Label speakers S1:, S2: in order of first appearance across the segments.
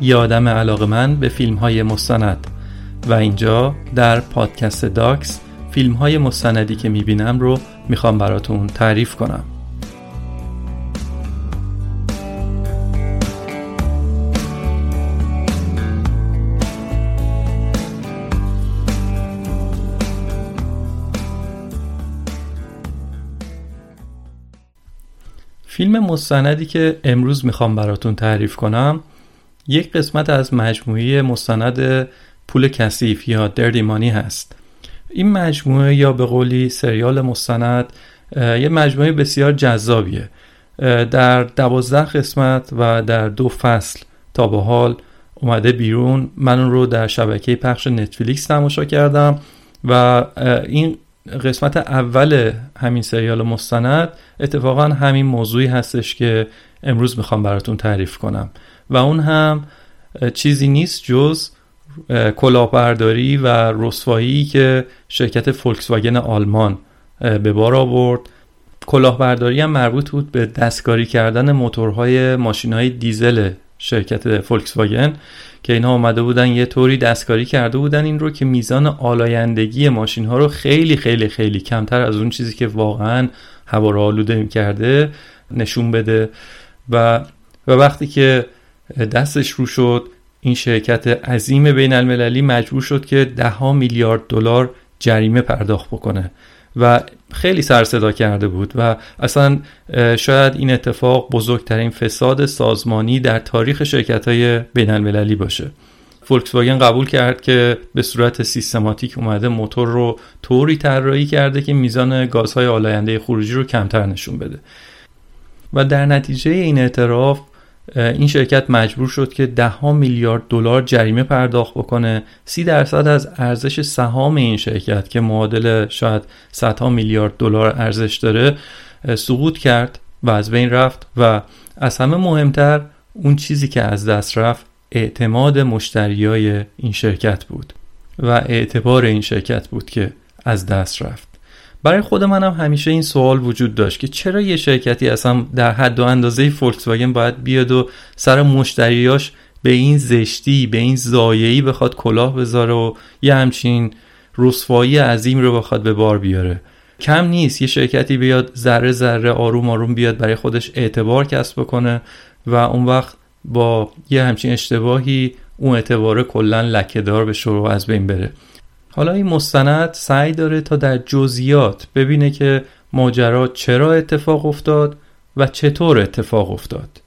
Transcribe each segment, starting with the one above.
S1: یه آدم علاقه من به فیلم های مستند. و اینجا در پادکست داکس فیلم های مستندی که می‌بینم رو می‌خوام براتون تعریف کنم. فیلم مستندی که امروز می‌خوام براتون تعریف کنم یک قسمت از مجموعه مستند پول کثیف یا دردی مانی هست. این مجموعه یا به قولی سریال مستند یه مجموعه بسیار جذابیه. در دوازده قسمت و در دو فصل تا به حال اومده بیرون. من اون رو در شبکه پخش نتفلیکس تماشا کردم و این قسمت اول همین سریال مستند اتفاقا همین موضوعی هستش که امروز می‌خوام براتون تعریف کنم. و اون هم چیزی نیست جز اه، کلاهبرداری و رسوایی که شرکت فولکس واگن آلمان به بار آورد. کلاهبرداری هم مربوط بود به دستکاری کردن موتورهای ماشینهای دیزل شرکت فولکس واگن که اینها آمده بودن یه طوری دستکاری کرده بودن این رو که میزان آلایندگی ماشین ها رو خیلی خیلی خیلی کمتر از اون چیزی که واقعا هوا رو آلوده کرده نشون بده. و و وقتی که دستش رو شد. این شرکت عظیم بین المللی مجبور شد که ده میلیارد دلار جریمه پرداخت بکنه و خیلی سر صدا کرده بود و اصلا شاید این اتفاق بزرگترین فساد سازمانی در تاریخ شرکت های بین المللی باشه. فولکس واگن قبول کرد که به صورت سیستماتیک اومده موتور رو طوری طراحی کرده که میزان گازهای آلاینده خروجی رو کمتر نشون بده. و در نتیجه این اعتراف این شرکت مجبور شد که ده ها میلیارد دلار جریمه پرداخت بکنه. سی درصد از ارزش سهام این شرکت که معادل شاید صدها میلیارد دلار ارزش داره سقوط کرد و از بین رفت و از همه مهمتر اون چیزی که از دست رفت اعتماد مشتریای این شرکت بود و اعتبار این شرکت بود که از دست رفت. برای خود منم همیشه این سوال وجود داشت که چرا یه شرکتی اصلا در حد و اندازه فولکس واگن باید بیاد و سر مشتریاش به این زشتی به این زایعی بخواد کلاه بذاره و یه همچین رسوایی عظیم رو بخواد به بار بیاره؟ کم نیست. یه شرکتی بیاد ذره ذره آروم آروم بیاد برای خودش اعتبار کسب بکنه و اون وقت با یه همچین اشتباهی اون اعتبار کلا لکهدار بشه و از بین بره. حالا این مستند سعی داره تا در جزئیات ببینه که ماجرا چرا اتفاق افتاد و چطور اتفاق افتاد.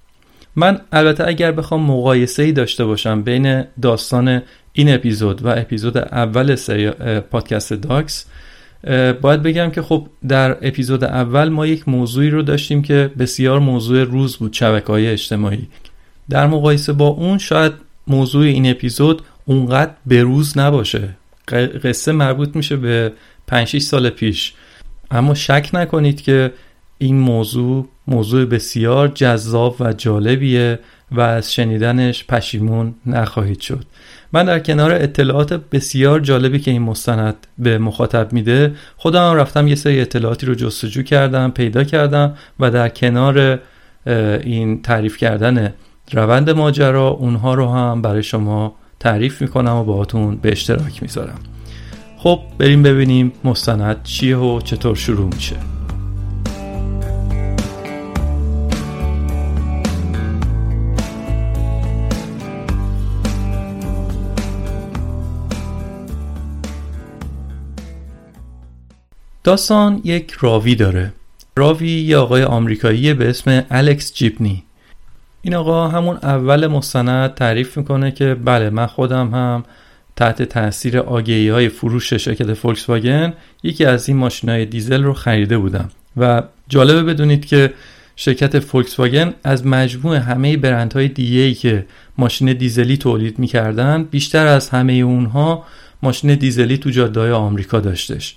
S1: من البته اگر بخوام مقایسه ای داشته باشم بین داستان این اپیزود و اپیزود اول سری پادکست داکس باید بگم که خب در اپیزود اول ما یک موضوعی رو داشتیم که بسیار موضوع روز بود شبکه های اجتماعی. در مقایسه با اون شاید موضوع این اپیزود اونقدر بروز نباشه. قصه مربوط میشه به 5 سال پیش. اما شک نکنید که این موضوع موضوع بسیار جذاب و جالبیه و از شنیدنش پشیمون نخواهید شد. من در کنار اطلاعات بسیار جالبی که این مستند به مخاطب میده خودم رفتم یه سری اطلاعاتی رو جستجو کردم پیدا کردم و در کنار این تعریف کردن روند ماجرا اونها رو هم برای شما تعریف می‌کنم و باهاتون به اشتراک می‌ذارم. خب بریم ببینیم مستند چیه و چطور شروع میشه. داستان یک راوی داره. راوی یه آقای آمریکایی به اسم الکس گیبنی این آقا همون اول مستند تعریف می‌کنه که بله من خودم هم تحت تاثیر آگهی های فروش شرکت فولکس واگن یکی از این ماشین های دیزل رو خریده بودم. و جالبه بدونید که شرکت فولکس واگن از مجموع همه برندهای دیگه ای که ماشین دیزلی تولید می‌کردن بیشتر از همه اونها ماشین دیزلی تو جاده آمریکا داشتش.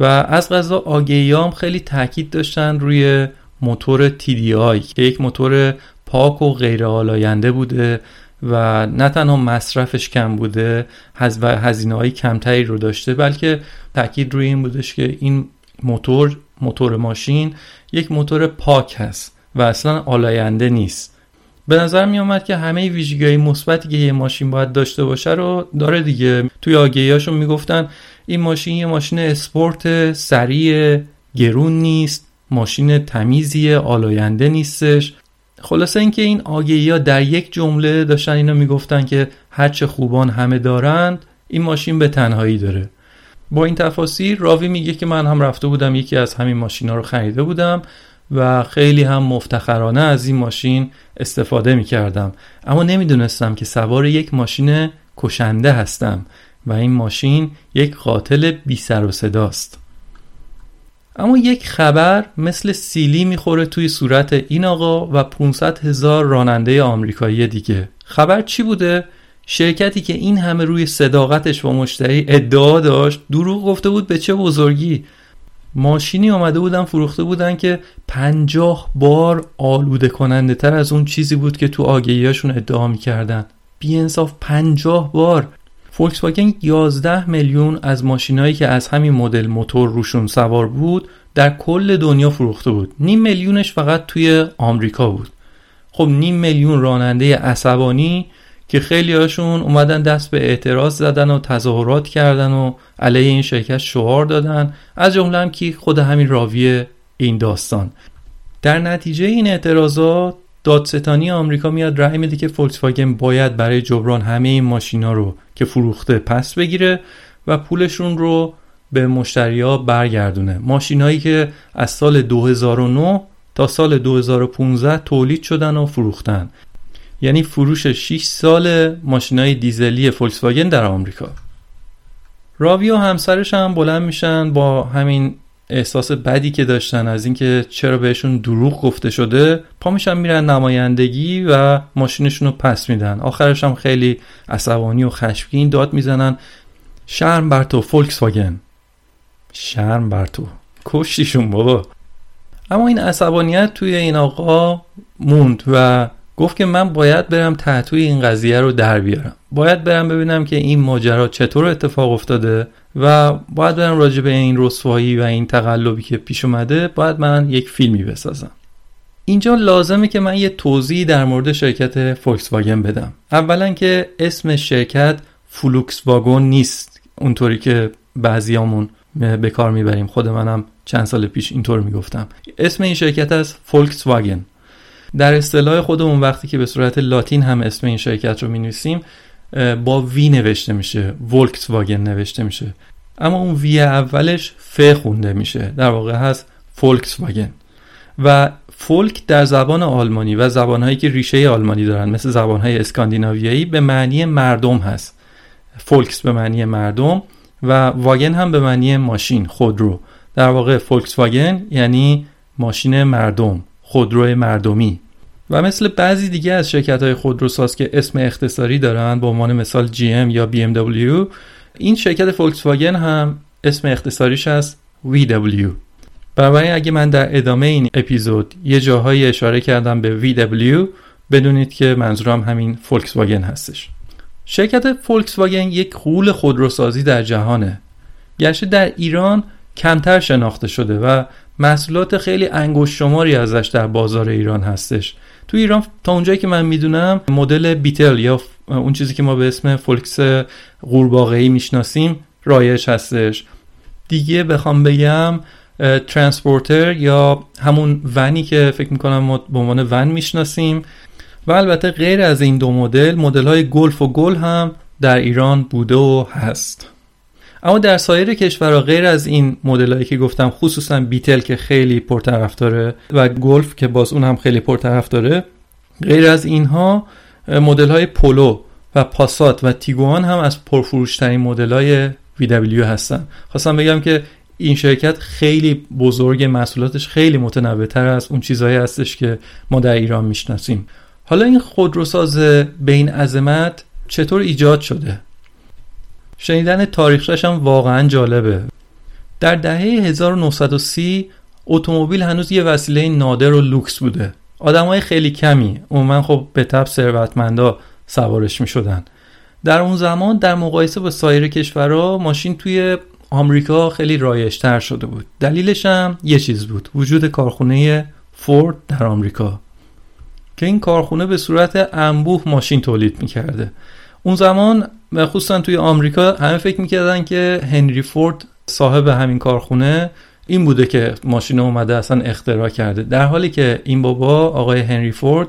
S1: و از غذا آگهی خیلی تاکید داشتن روی موتور TDI که یک موتور پاک و غیر آلاینده بوده و نه تنها مصرفش کم بوده و هزینه های کمتری رو داشته بلکه تاکید روی این بودش که این موتور موتور ماشین یک موتور پاک هست و اصلا آلاینده نیست. به نظر می آمد که همه ویژگی مثبتی که یه ماشین باید داشته باشه رو داره دیگه. توی آگهیاشون می‌گفتن این ماشین یه ماشین اسپورت سریع گرون نیست ماشین تمیزیه آلاینده نیستش. خلاصه اینکه این آگهی ها در یک جمله داشتن اینو می‌گفتن که هرچه خوبان همه دارند این ماشین به تنهایی داره. با این تفاصیل راوی میگه که من هم رفته بودم یکی از همین ماشینا رو خریده بودم و خیلی هم مفتخرانه از این ماشین استفاده می‌کردم. اما نمی‌دونستم که سوار یک ماشین کشنده هستم و این ماشین یک قاتل بی سر و صداست اما یک خبر مثل سیلی می‌خوره توی صورت این آقا و 500 هزار راننده آمریکایی دیگه. خبر چی بوده؟ شرکتی که این همه روی صداقتش با مشتری ادعا داشت دروغ گفته بود به چه بزرگی. ماشینی آمده بودن فروخته بودن که پنجاه بار آلوده کننده تر از اون چیزی بود که تو آگهیاشون ادعا می‌کردن. بی انصاف پنجاه بار. فولکس واگن 11 میلیون از ماشینایی که از همین مدل موتور روشون سوار بود در کل دنیا فروخته بود. نیم میلیونش فقط توی آمریکا بود. خب نیم میلیون راننده عصبانی که خیلی هاشون اومدن دست به اعتراض زدن و تظاهرات کردن و علیه این شرکت شعار دادن از جمله هم که خود همین راوی این داستان. در نتیجه این اعتراضات دادستانی آمریکا میاد رأی میده که فولکس واگن باید برای جبران همه این ماشینا رو که فروخته پس بگیره و پولشون رو به مشتریا برگردونه. ماشینایی که از سال 2009 تا سال 2015 تولید شدن و فروختن. یعنی فروش 6 سال ماشینای دیزلی فولکس واگن در آمریکا. راوی و همسرش هم بلند میشن با همین احساس بدی که داشتن از اینکه چرا بهشون دروغ گفته شده پا میشن میرن نمایندگی و ماشینشون رو پس میدن. آخرش هم خیلی عصبانی و خشمگین داد می‌زنن. شرم بر تو فولکس واگن شرم بر تو. کشتیشون بابا. اما این عصبانیت توی این آقا موند و گفت که من باید برم تحتوی این قضیه رو در بیارم. باید برم ببینم که این ماجرا چطور اتفاق افتاده و باید برم راجع به این رسوایی و این تقلبی که پیش اومده باید من یک فیلمی بسازم. اینجا لازمه که من یه توضیحی در مورد شرکت فولکس واگن بدم. اولا که اسم شرکت فلوکس واگن نیست. اونطوری که بعضیامون به کار می‌بریم. خود منم چند سال پیش اینطور می‌گفتم. اسم این شرکت هست فولکس واگن در اصطلاح خودمون وقتی که به صورت لاتین هم اسم این شرکت رو می با V نوشته میشه ولکس واگن نوشته میشه. اما اون V اولش ف خونده میشه در واقع هست فولکس واگن و Volk در زبان آلمانی و زبانهایی که ریشه آلمانی دارن مثل زبانهای اسکاندیناویایی به معنی مردم هست. Volks به معنی مردم و Wagen هم به معنی ماشین خودرو. در واقع فولکس واگن یعنی ماشین مردم. خودرو مردمی. و مثل بعضی دیگه از شرکت های خودروساز که اسم اختصاری دارن به عنوان مثال GM یا BMW این شرکت فولکس واگن هم اسم اختصاریش هست VW بنابراین اگه من در ادامه این اپیزود یه جاهایی اشاره کردم به VW بدونید که منظورم همین فولکس واگن هستش. شرکت فولکس واگن یک غول خودروسازی در جهانه. گرچه در ایران کمتر شناخته شده و محصولات خیلی انگشت شماری ازش در بازار ایران هستش. تو ایران تا اونجایی که من می‌دونم مدل بیتل یا اون چیزی که ما به اسم فولکس قورباغه‌ای می‌شناسیم رایج هستش. دیگه بخوام بگم ترانسپورتر یا همون ونی که فکر می‌کنم ما به عنوان ون می‌شناسیم. و البته غیر از این دو مدل مدل های گلف و گل هم در ایران بوده و هست. اما در سایر کشورها غیر از این مدلایی که گفتم خصوصا بیتل که خیلی پرطرفداره و گلف که باز اون هم خیلی پرطرفداره غیر از اینها مدل های پولو و پاسات و تیگوان هم از پرفروشترین مدل های VW هستن. خواستم بگم که این شرکت خیلی بزرگ محصولاتش خیلی متنوعتر از اون چیزهایی هستش که ما در ایران می‌شناسیم. حالا این خودروساز به این عظمت چطور ایجاد شده؟ شنیدن تاریخش هم واقعا جالبه. در دهه 1930 اتومبیل هنوز یه وسیله نادر و لوکس بوده. آدمای خیلی کمی عموما خب به تب ثروتمندا سوارش می شدن در اون زمان در مقایسه با سایر کشورها ماشین توی آمریکا خیلی رایجتر شده بود. دلیلش هم یه چیز بود وجود کارخونه فورد در آمریکا که این کارخونه به صورت انبوه ماشین تولید می‌کرده. اون زمان خصوصا توی آمریکا همه فکر می‌کردن که هنری فورد صاحب همین کارخونه این بوده که ماشین اومده اصلا اختراع کرده. در حالی که این بابا آقای هنری فورد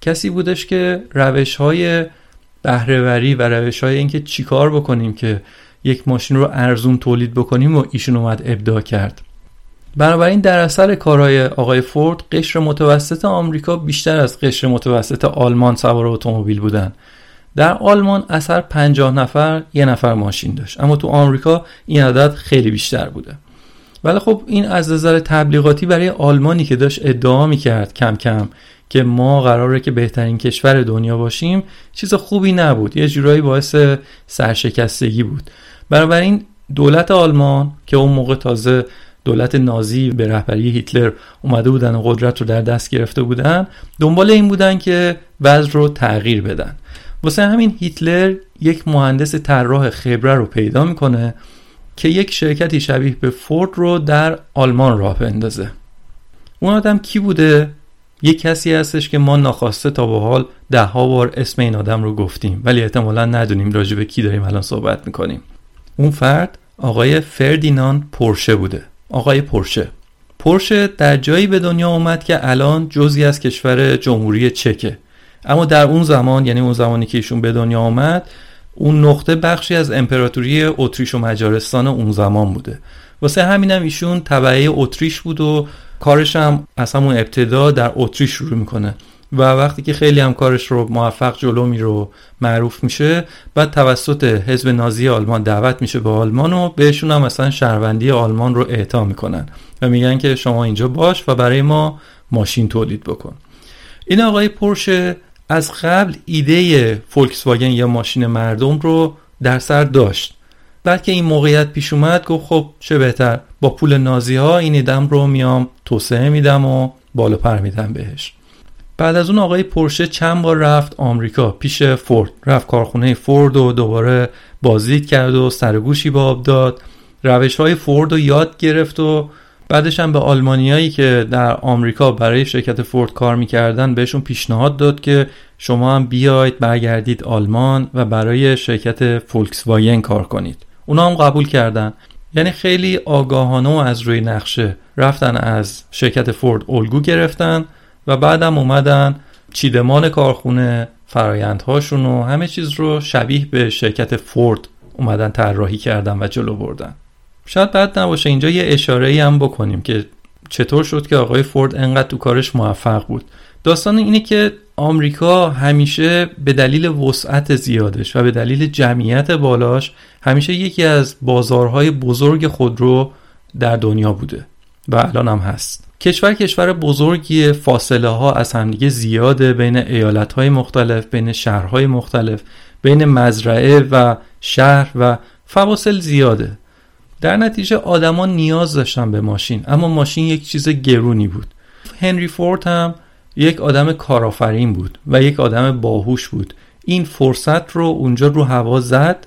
S1: کسی بودش که روش های بهرهوری و روش های اینکه چیکار بکنیم که یک ماشین رو ارزون تولید بکنیم و ایشون اومد ابداع کرد. بنابراین در اثر کارهای آقای فورد قشر متوسط آمریکا بیشتر از قشر متوسط آلمان سوار اتومبیل بودن. در آلمان اثر 50 نفر یه نفر ماشین داشت. اما تو آمریکا این عدد خیلی بیشتر بوده. ولی خب این از نظر تبلیغاتی برای آلمانی که داشت ادعا می‌کرد کم کم که ما قراره که بهترین کشور دنیا باشیم چیز خوبی نبود. یه جورایی باعث سرشکستگی بود. بنابراین دولت آلمان که اون موقع تازه دولت نازی به رهبری هیتلر اومده بودن و قدرت رو در دست گرفته بودن دنبال این بودن که وضع رو تغییر بدن. واسه همین هیتلر یک مهندس طراح خبره رو پیدا می‌کنه که یک شرکتی شبیه به فورد رو در آلمان راه بندازه. اون آدم کی بوده؟ یک کسی هستش که ما ناخواسته تا به حال ده ها بار اسم این آدم رو گفتیم ولی احتمالا ندونیم راجع به کی داریم الان صحبت می‌کنیم. اون فرد آقای فردیناند پورشه بوده. آقای پورشه. پورشه در جایی به دنیا اومد که الان جزی از کشور جمهوری چکه. اما در اون زمان یعنی اون زمانی که ایشون به دنیا آمد اون نقطه بخشی از امپراتوری اتریش و مجارستان اون زمان بوده. واسه همینم ایشون تبعه اتریش بود و کارش هم از همون ابتدا در اتریش شروع می‌کنه. و وقتی که خیلی هم کارش رو موفق جلو می رو معروف میشه بعد توسط حزب نازی آلمان دعوت میشه به آلمان و بهشون هم مثلا شهروندی آلمان رو اعطا می‌کنن. و میگن که شما اینجا باش و برای ما ماشین تولید بکن. این آقای پرشه از قبل ایده فولکس واگن یا ماشین مردم رو در سر داشت. بعد که این موقعیت پیش اومد گفت خب چه بهتر با پول نازی ها این ایدم رو میام توسعه میدم و بالا پر میدم بهش. بعد از اون آقای پرشه چند بار رفت آمریکا پیش فورد. رفت کارخونه فورد و دوباره بازدید کرد و سرگوشی به آب داد. روش های فورد رو یاد گرفت و بعدش هم به آلمانیایی که در آمریکا برای شرکت فورد کار می‌کردن بهشون پیشنهاد داد که شما هم بیاید برگردید آلمان و برای شرکت فولکس واین کار کنید. اونا هم قبول کردن. یعنی خیلی آگاهانه و از روی نقشه رفتن از شرکت فورد الگو گرفتن و بعدم اومدن چیدمان کارخونه فرایندهاشون و همه چیز رو شبیه به شرکت فورد اومدن طراحی کردن و جلو بردن. شاید بعد نباشه اینجا یه اشاره ای هم بکنیم که چطور شد که آقای فورد انقدر تو کارش موفق بود. داستان اینه که آمریکا همیشه به دلیل وسعت زیادش و به دلیل جمعیت بالاش همیشه یکی از بازارهای بزرگ خودرو در دنیا بوده و الان هم هست. کشور کشور بزرگی فاصله ها از همدیگه زیاده بین ایالت های مختلف بین شهرهای مختلف بین مزرعه و شهر و فواصل زیاده. در نتیجه آدما نیاز داشتن به ماشین اما ماشین یک چیز گرونی بود. هنری فورد هم یک آدم کارآفرین بود و یک آدم باهوش بود. این فرصت رو اونجا رو هوا زد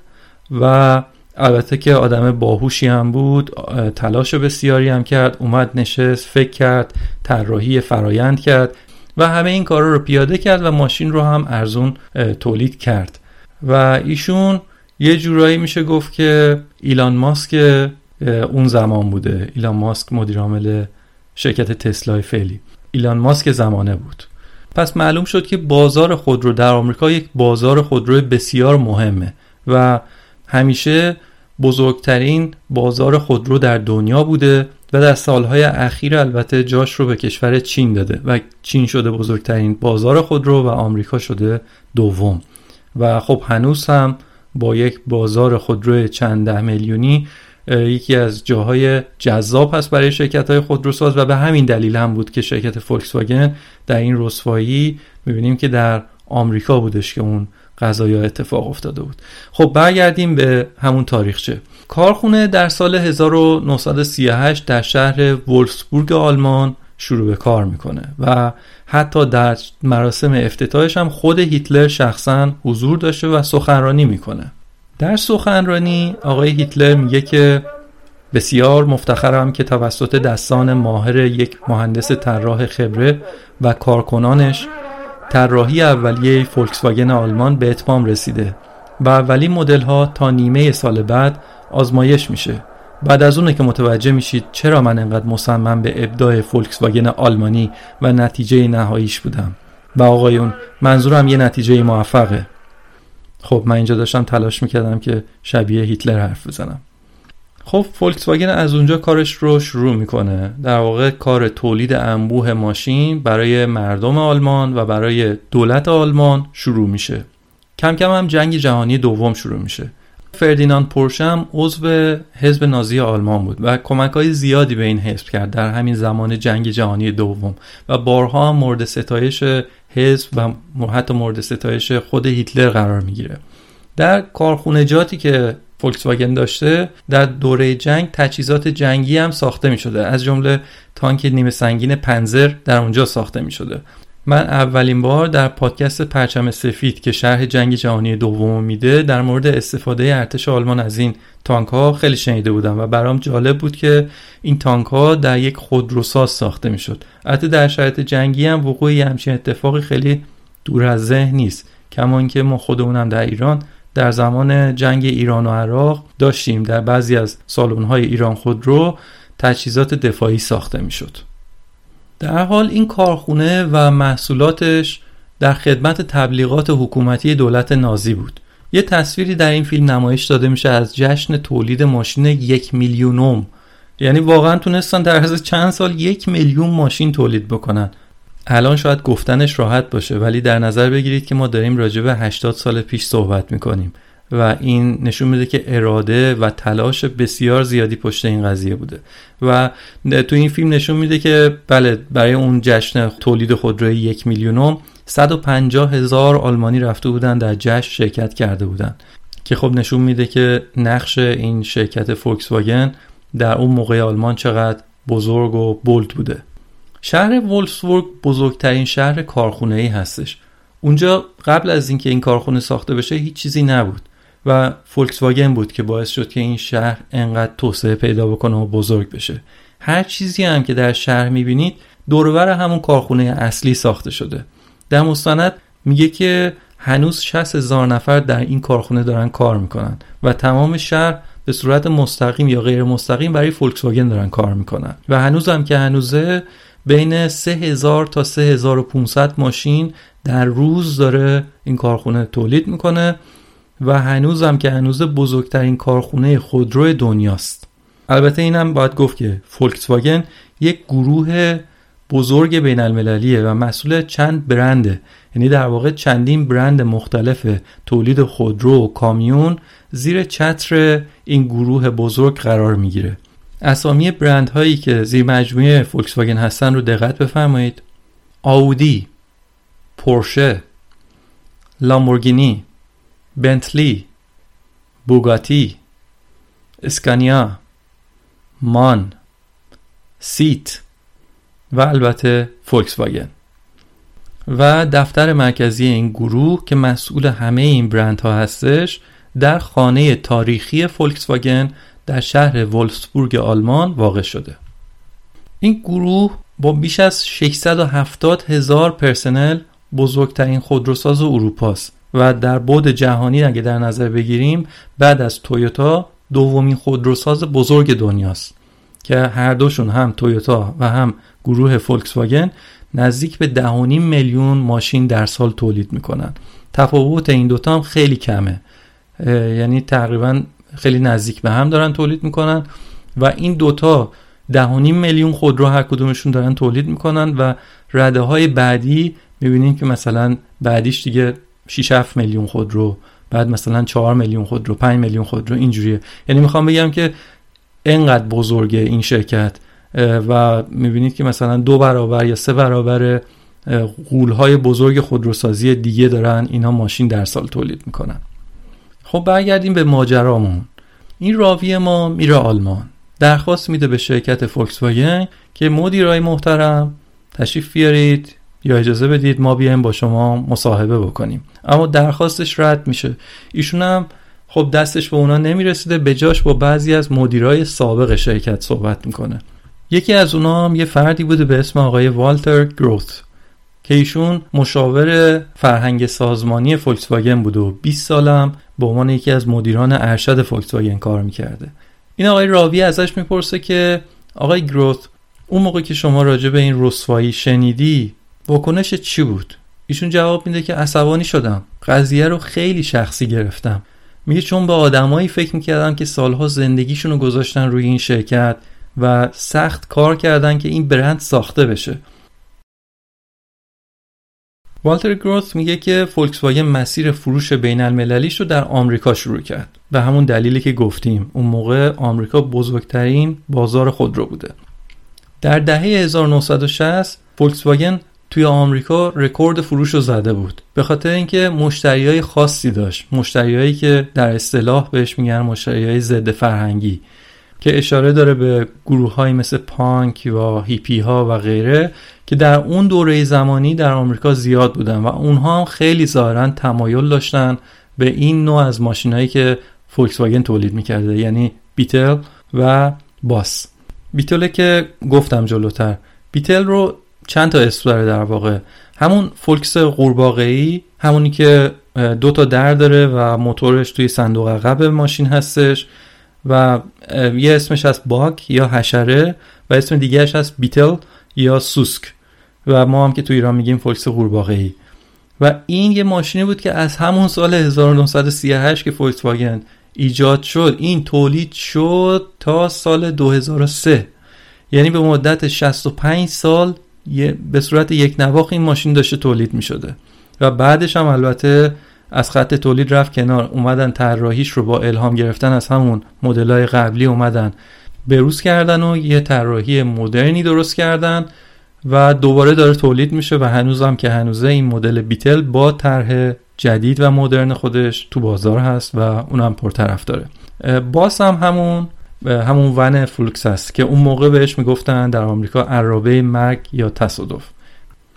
S1: و البته که آدم باهوشی هم بود تلاش بسیاری هم کرد اومد نشست فکر کرد طراحی فرایند کرد و همه این کارا رو پیاده کرد و ماشین رو هم ارزون تولید کرد. و ایشون یه جورایی میشه گفت که ایلان ماسک اون زمان بوده. ایلان ماسک مدیر عامل شرکت تسلای فعلی. ایلان ماسک زمانه بود. پس معلوم شد که بازار خودرو در آمریکا یک بازار خودرو بسیار مهمه و همیشه بزرگترین بازار خودرو در دنیا بوده و در سالهای اخیر البته جاش رو به کشور چین داده و چین شده بزرگترین بازار خودرو و آمریکا شده دوم. و خب هنوز هم با یک بازار خودرو چند ده میلیونی یکی از جاهای جذاب هست برای شرکت های خودروساز و به همین دلیل هم بود که شرکت فولکس واگن در این رسوایی می‌بینیم که در آمریکا بودش که اون قضایا اتفاق افتاده بود. خب برگردیم به همون تاریخچه. کارخونه در سال 1938 در شهر وولفسبورگ آلمان شروع به کار می‌کنه. و حتی در مراسم افتتاحش هم خود هیتلر شخصا حضور داشته و سخنرانی می‌کنه. در سخنرانی آقای هیتلر میگه که بسیار مفتخرم که توسط دستان ماهر یک مهندس طراح خبره و کارکنانش طراحی اولیه فولکس واگن آلمان به اتمام رسیده و اولین مدل ها تا نیمه سال بعد آزمایش میشه. بعد از اونه که متوجه میشید چرا من انقدر مصمم به ابداع فولکس واگن آلمانی و نتیجه نهاییش بودم. و آقایون منظورم یه نتیجه موفقه. خب من اینجا داشتم تلاش می‌کردم که شبیه هیتلر حرف بزنم. خب فولکس واگن از اونجا کارش رو شروع می‌کنه. در واقع کار تولید انبوه ماشین برای مردم آلمان و برای دولت آلمان شروع میشه. کم کم هم جنگ جهانی دوم شروع میشه. فردیناند پورشم عضو حزب نازی آلمان بود و کمک های زیادی به این حزب کرد در همین زمان جنگ جهانی دوم و بارها مورد ستایش حزب و حتی مورد ستایش خود هیتلر قرار می‌گیره. در کارخونجاتی که فولکس واگن داشته در دوره جنگ تجهیزات جنگی هم ساخته می شده از جمله تانک نیمه سنگین پنزر در اونجا ساخته می شده من اولین بار در پادکست پرچم سفید که شرح جنگ جهانی دوم میده در مورد استفاده ارتش آلمان از این تانک ها خیلی شنیده بودم و برام جالب بود که این تانک ها در یک خودروساز ساخته می‌شد. البته در شرایط جنگی هم وقوع همچین اتفاقی خیلی دور از ذهن نیست کما که ما خودمونم در ایران در زمان جنگ ایران و عراق داشتیم. در بعضی از سالن های ایران خودرو تجهیزات دفاعی ساخته می‌شد. در حال این کارخونه و محصولاتش در خدمت تبلیغات حکومتی دولت نازی بود. یه تصویری در این فیلم نمایش داده میشه از جشن تولید ماشین یک میلیونوم یعنی واقعا تونستن در عرض چند سال یک میلیون ماشین تولید بکنن. الان شاید گفتنش راحت باشه ولی در نظر بگیرید که ما داریم راجع به 80 سال پیش صحبت می‌کنیم. و این نشون میده که اراده و تلاش بسیار زیادی پشت این قضیه بوده. و تو این فیلم نشون میده که بله برای اون جشن تولید خودروی یک میلیونم 150 هزار آلمانی رفته بودن در جشن شرکت کرده بودن. که خب نشون میده که نقش این شرکت فولکس واگن در اون موقع آلمان چقدر بزرگ و بولد بوده. شهر وولفسبورگ بزرگترین شهر کارخونه ای هستش. اونجا قبل از اینکه این کارخونه ساخته بشه هیچ چیزی نبود. و فولکس واگن بود که باعث شد که این شهر انقدر توسعه پیدا بکنه و بزرگ بشه. هر چیزی هم که در شهر می‌بینید دورور همون کارخونه اصلی ساخته شده. در مستند میگه که هنوز 60 هزار نفر در این کارخونه دارن کار می‌کنن و تمام شهر به صورت مستقیم یا غیر مستقیم برای فولکس واگن دارن کار می‌کنن. و هنوز هم که هنوزه بین 3000 تا 3500 ماشین در روز داره این کارخونه تولید می‌کنه. و هنوزم که هنوز بزرگترین کارخونه خودرو دنیاست. البته اینم باید گفت که فولکس واگن یک گروه بزرگ بین المللیه و مسئول چند برنده یعنی در واقع چندین برند مختلف تولید خودرو و کامیون زیر چتر این گروه بزرگ قرار می‌گیره. اسامی برند هایی که زیر مجموعه فولکس واگن هستن رو دقت بفرمایید. آودی پورشه لامبورگینی بنتلی بوگاتی اسکانیا مان سیت و البته فولکس واگن و دفتر مرکزی این گروه که مسئول همه این برند ها هستش در خانه تاریخی فولکس واگن در شهر ولفسبورگ آلمان واقع شده. این گروه با بیش از 670 هزار پرسنل بزرگترین خودروساز اروپاست. و در بود جهانی اگه در نظر بگیریم بعد از تویوتا دومین خودروساز بزرگ دنیاست که هر دوشون هم تویوتا و هم گروه فولکس واگن نزدیک به دهونیم میلیون ماشین در سال تولید می‌کنن. تفاوت این دوتا هم خیلی کمه. یعنی تقریبا خیلی نزدیک به هم دارن تولید می‌کنن و این دوتا دهونیم میلیون خودرو هر کدومشون دارن تولید می‌کنن و رده های بعدی می‌بینیم که مثلا بعدیش دیگه 6 7 میلیون خودرو بعد مثلا 4 میلیون خودرو 5 میلیون خودرو اینجوریه. یعنی می‌خوام بگم که انقدر بزرگه این شرکت و می‌بینید که مثلا دو برابر یا سه برابر غولهای بزرگ خودروسازی دیگه دارن. اینا ماشین در سال تولید می‌کنن. خب برگردیم به ماجرامون. این راوی ما میره آلمان. درخواست میده به شرکت فولکس واگن که مدیرای محترم تشریف بیارید. یا اجازه بدید ما بیایم با شما مصاحبه بکنیم. اما درخواستش رد میشه. ایشون هم خب دستش به اونا نمی‌رسیده به جاش با بعضی از مدیرای سابق شرکت صحبت می‌کنه. یکی از اونا هم یه فردی بوده به اسم آقای والتر گروث که ایشون مشاور فرهنگ سازمانی فولکس واگن بوده و 20 سالم به عنوان یکی از مدیران ارشد فولکس واگن کار می‌کرده. این آقای راوی ازش می‌پرسه که آقای گروث اون موقع که شما راجع به این رسوایی شنیدی واکنش چی بود؟ ایشون جواب میده که عصبانی شدم. قضیه رو خیلی شخصی گرفتم. میگه چون به آدمایی فکر می‌کردم که سالها زندگیشون رو گذاشتن روی این شرکت و سخت کار کردن که این برند ساخته بشه. والتر گروث میگه که فولکس واگن مسیر فروش بین المللیش رو در آمریکا شروع کرد. به همون دلیلی که گفتیم. اون موقع آمریکا بزرگترین بازار خودرو بوده. در دهه 1960 فولکس واگن توی آمریکا رکورد فروش رو زده بود. به خاطر اینکه های خاصی داشت. مشتریایی که در اصطلاح بهش میگن های ضد فرهنگی که اشاره داره به گروه های مثل پانک و هیپی ها و غیره که در اون دوره زمانی در آمریکا زیاد بودن و اونها هم خیلی ظاهرا تمایل داشتن به این نوع از ماشینهایی که فولکس واگن تولید می‌کرده یعنی Beetle و Bus. Beetle که گفتم جلوتر. Beetle رو چند تا اسم داره در واقع. همون فولکس قورباغه‌ای همونی که دو تا در داره و موتورش توی صندوق عقب ماشین هستش و یه اسمش هست Bug یا حشره و اسم دیگهش هست Beetle یا سوسک و ما هم که تو ایران میگیم فولکس قورباغه‌ای. و این یه ماشینی بود که از همون سال 1938 که فولکس واگن ایجاد شد این تولید شد تا سال 2003 یعنی به مدت 65 سال به صورت یکنواخت این ماشین داشته تولید می شده و بعدش هم البته از خط تولید رفت کنار. اومدن طراحیش رو با الهام گرفتن از همون مدلای قبلی اومدن. بروز کردن و یه طراحی مدرنی درست کردن و دوباره داره تولید میشه و هنوزم که هنوزه این مدل Beetle با طرح جدید و مدرن خودش تو بازار هست و اونم پرطرفداره Bus هم همون همون ون فولکس هست که اون موقع بهش می‌گفتن در آمریکا ارابه مرگ یا تصادف.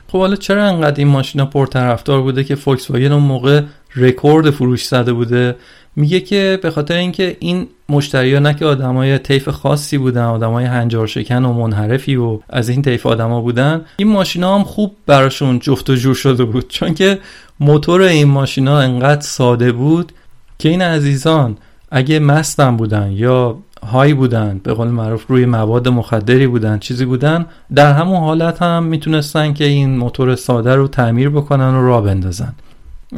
S1: خب حالا چرا انقدر این ماشینا پرطرفدار بوده که فولکس واگن اون موقع رکورد فروش زده بوده؟ میگه که به خاطر اینکه این مشتری ها نه که آدمای طیف خاصی بودن آدمای هنجار شکن و منحرفی و از این طیف آدما بودن این ماشینا هم خوب براشون جفت و جور شده بود. چون که موتور این ماشینا انقدر ساده بود که این عزیزان اگه مستن بودن یا های بودن. به قول معروف روی مواد مخدری بودن چیزی بودن. در همون حالت هم می‌تونستن که این موتور ساده رو تعمیر بکنن و را بندازن.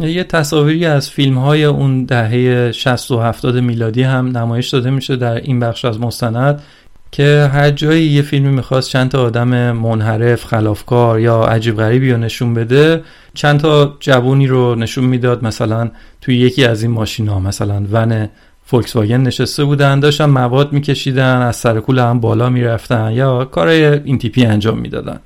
S1: یه تصاویری از فیلم های اون دهه 60 و 70 میلادی هم نمایش داده میشه در این بخش از مستند که هر جایی یه فیلمی می‌خواست چند تا آدم منحرف خلافکار یا عجیب غریبی رو نشون بده چند تا جوونی رو نشون می‌داد. مثلا توی یکی از این ماشین ها مثلا ون فولکس واگن نشسته بودن داشتن مواد میکشیدن از سر کول هم بالا می‌رفتن یا کارای این تیپی انجام می‌دادن.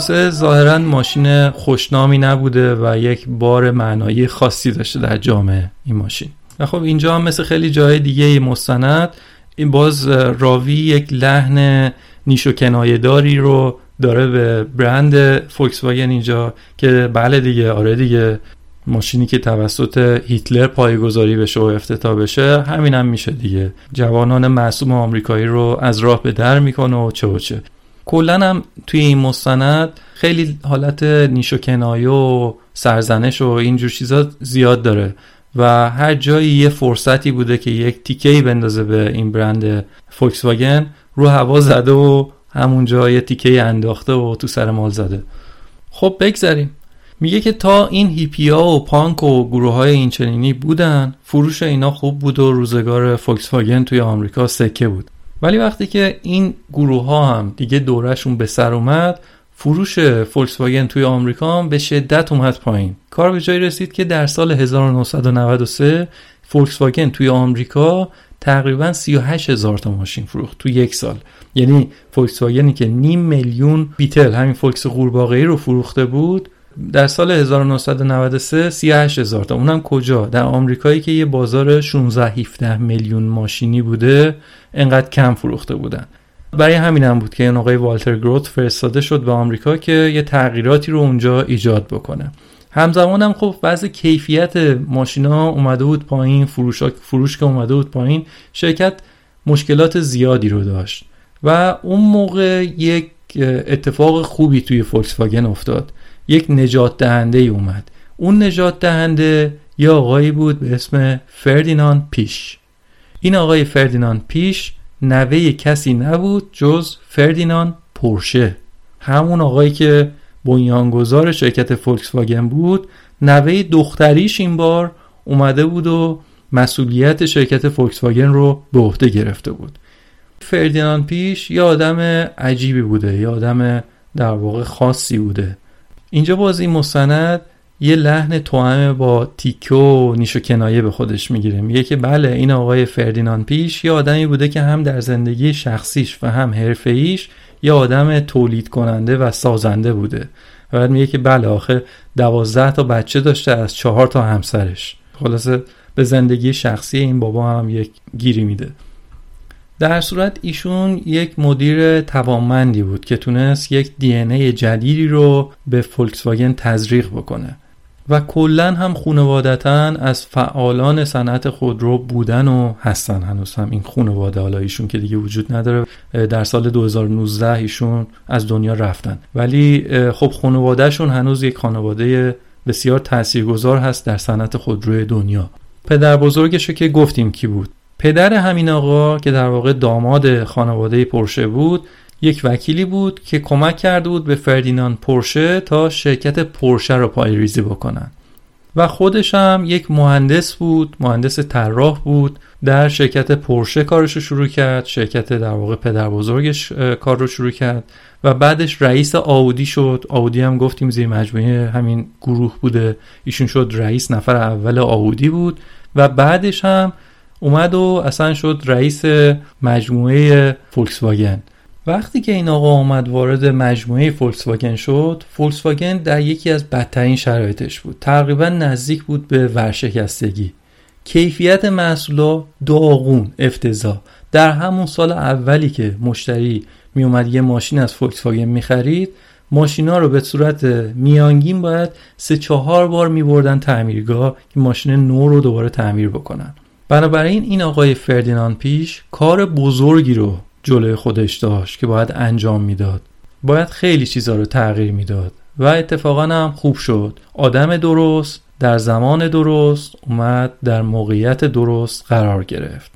S1: خلاصه ظاهرا ماشین خوشنامی نبوده و یک بار معنایی خاصی داشته در جامعه این ماشین. و خب اینجا هم مثل خیلی جای دیگه مستند. این باز راوی یک لحن نیش و داری رو داره به برند فولکس واگن اینجا که بله دیگه آره دیگه ماشینی که توسط هیتلر پایگذاری بشه و افتتاح بشه همین هم میشه دیگه. جوانان معصوم آمریکایی رو از راه به در می‌کنه و چه و چه. کلا هم توی این مستند خیلی حالت نیش و کنایه و سرزنش و اینجور چیزا زیاد داره. و هر جایی یه فرصتی بوده که یک تیکه بندازه به این برند فولکس واگن رو هوا زده و همونجا یه تیکه انداخته و تو سر مال زده. خب بگذریم. میگه که تا این هیپیا و پانک و گروه های اینچنینی بودن فروش اینا خوب بود و روزگار فولکس واگن توی آمریکا سکه بود. ولی وقتی که این گروه ها هم دیگه دورشون به سر اومد فروش فولکس واگن توی آمریکا هم به شدت اومد پایین. کار به جایی رسید که در سال 1993 فولکس واگن توی آمریکا تقریبا 38 هزار تا ماشین فروخت تو یک سال. یعنی فولکس واگنی که نیم میلیون Beetle همین فولکس قورباغه‌ای رو فروخته بود در سال 1993 38 هزار تا. اونم کجا؟ در آمریکایی که یه بازار 16 17 میلیون ماشینی بوده انقدر کم فروخته بودن. برای همین هم بود که این آقای والتر گروت فرستاده شد به آمریکا که یه تغییراتی رو اونجا ایجاد بکنه. همزمان هم خب وضع کیفیت ماشینا اومده بود پایین فروش, فروش که اومده بود پایین شرکت مشکلات زیادی رو داشت. و اون موقع یک اتفاق خوبی توی فولکس واگن افتاد. یک نجات دهنده ای اومد. اون نجات دهنده یه آقایی بود به اسم فردیناند پیش. این آقای فردیناند پیش نوه کسی نبود جز فردیناند پورشه. همون آقایی که بنیانگذار شرکت فولکس واگن بود نوه دختریش این بار اومده بود و مسئولیت شرکت فولکس واگن رو به عهده گرفته بود. فردیناند پیش یه آدم عجیبی بوده یه آدم در واقع خاصی بوده. اینجا باز این مستند یه لحن توأم با تیکه و نیش و کنایه به خودش می‌گیره. میگه که بله این آقای فردیناند پیش یه آدمی بوده که هم در زندگی شخصیش و هم حرفه‌ایش یه آدم تولید کننده و سازنده بوده. و بعد میگه که بله آخه دوازده تا بچه داشته از چهار تا همسرش. خلاصه به زندگی شخصی این بابا هم یک گیری میده. در صورت ایشون یک مدیر توانمندی بود که تونست یک دی ای جدیدی رو به فولکس واگن تزریق بکنه. و کلا هم خونوادتا از فعالان صنعت خودرو بودن و هستن. هنوز هم این خونواده حالا ایشون که دیگه وجود نداره در سال 2019 ایشون از دنیا رفتن. ولی خب خانوادهشون هنوز یک خانواده بسیار تاثیرگذار هست در صنعت خودروی دنیا. پدر بزرگش که گفتیم کی بود؟ پدر همین آقا که در واقع داماد خانواده پرشه بود یک وکیلی بود که کمک کرده بود به فردیناند پرشه تا شرکت پرشه رو پای ریزی بکنن. و خودش هم یک مهندس بود مهندس طراح بود در شرکت پورشه کارش رو شروع کرد شرکت در واقع پدر بزرگش کار رو شروع کرد و بعدش رئیس آودی شد. آودی هم گفتیم زیر مجموعه همین گروه بوده. ایشون شد رئیس نفر اول آودی بود و بعدش هم اومد و اصلا شد رئیس مجموعه فولکس واگن وقتی که این آقا اومد وارد مجموعه فولکس واگن شد فولکس واگن در یکی از بدترین شرایطش بود. تقریبا نزدیک بود به ورشکستگی. کیفیت محصولا داغون افتضاح. در همون سال اولی که مشتری می اومد یه ماشین از فولکس واگن می خرید ماشینا رو به صورت میانگین باید سه چهار بار می بردن تعمیرگاه که ماشین نو رو دوباره تعمیر بکنن. بنابراین این آقای فردیناند پیش کار بزرگی رو جلوی خودش داشت که باید انجام می‌داد. باید خیلی چیزا رو تغییر می‌داد و اتفاقا هم خوب شد. آدم درست در زمان درست اومد در موقعیت درست قرار گرفت.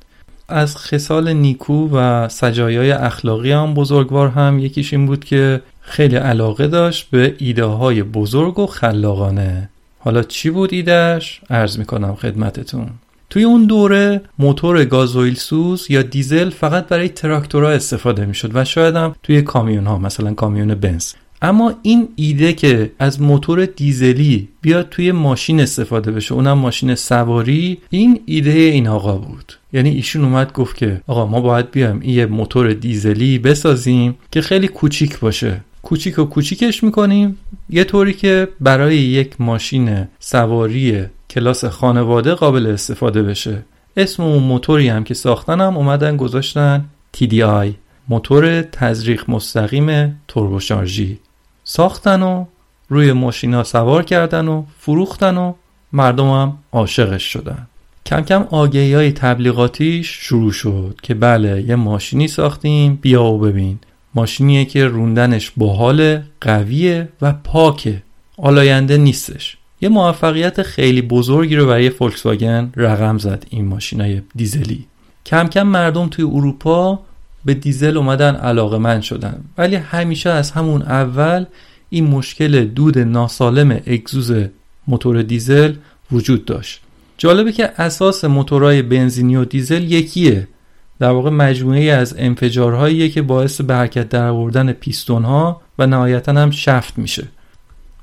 S1: از خصال نیکو و سجایای اخلاقی هم بزرگوار هم یکیش این بود که خیلی علاقه داشت به ایده های بزرگ و خلاقانه. حالا چی بود ایدهش؟ عرض می‌کنم خدمتتون. توی اون دوره موتور گازوئیل سوز یا دیزل فقط برای تراکتورها استفاده می‌شد و شاید هم توی کامیون ها مثلا کامیون بنز. اما این ایده که از موتور دیزلی بیاد توی ماشین استفاده بشه اونم ماشین سواری این ایده این آقا بود. یعنی ایشون اومد گفت که آقا ما باید بیایم یه موتور دیزلی بسازیم که خیلی کوچیک باشه. کوچیک و کوچیکش می‌کنیم. یه طوری که برای یک ماشین سواری کلاس خانواده قابل استفاده بشه. اسم اون موتوری هم که ساختن هم اومدن گذاشتن TDI موتور تزریق مستقیم توربوشارژی. ساختن و روی ماشینا سوار کردن و فروختن و مردم هم عاشقش شدن. کم کم آگهی های تبلیغاتیش شروع شد که بله یه ماشینی ساختیم بیا و ببین. ماشینیه که روندنش باحال قویه و پاکه. آلاینده نیستش. یه موفقیت خیلی بزرگی رو برای فولکس واگن رقم زد این ماشینای دیزلی. کم کم مردم توی اروپا به دیزل اومدن علاقه‌مند شدن. ولی همیشه از همون اول این مشکل دود ناسالم اگزوز موتور دیزل وجود داشت. جالبه که اساس موتورهای بنزینی و دیزل یکیه. در واقع مجموعه از انفجارهاییه که باعث به حرکت در آوردن پیستون ها و نهایتا هم شفت میشه.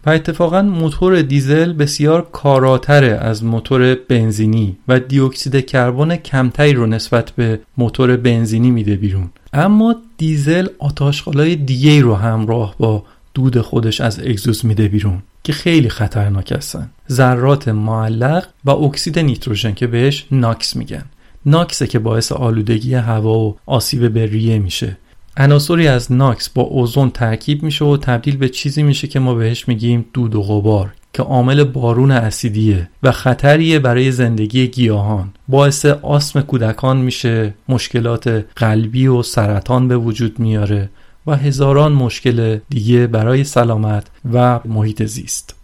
S1: و اتفاقا موتور دیزل بسیار کاراتره از موتور بنزینی و دیوکسید کربن کمتری رو نسبت به موتور بنزینی میده بیرون. اما دیزل آتاشخالای دیگه رو همراه با دود خودش از اگزوز میده بیرون که خیلی خطرناک هستن. ذرات معلق و اکسید نیتروژن که بهش ناکس میگن. ناکسه که باعث آلودگی هوا و آسیب به ریه میشه. عناصری از ناکس با اوزون ترکیب میشه و تبدیل به چیزی میشه که ما بهش میگیم دود و غبار که عامل بارون اسیدیه و خطریه برای زندگی گیاهان. باعث آسم کودکان میشه مشکلات قلبی و سرطان به وجود میاره و هزاران مشکل دیگه برای سلامت و محیط زیست.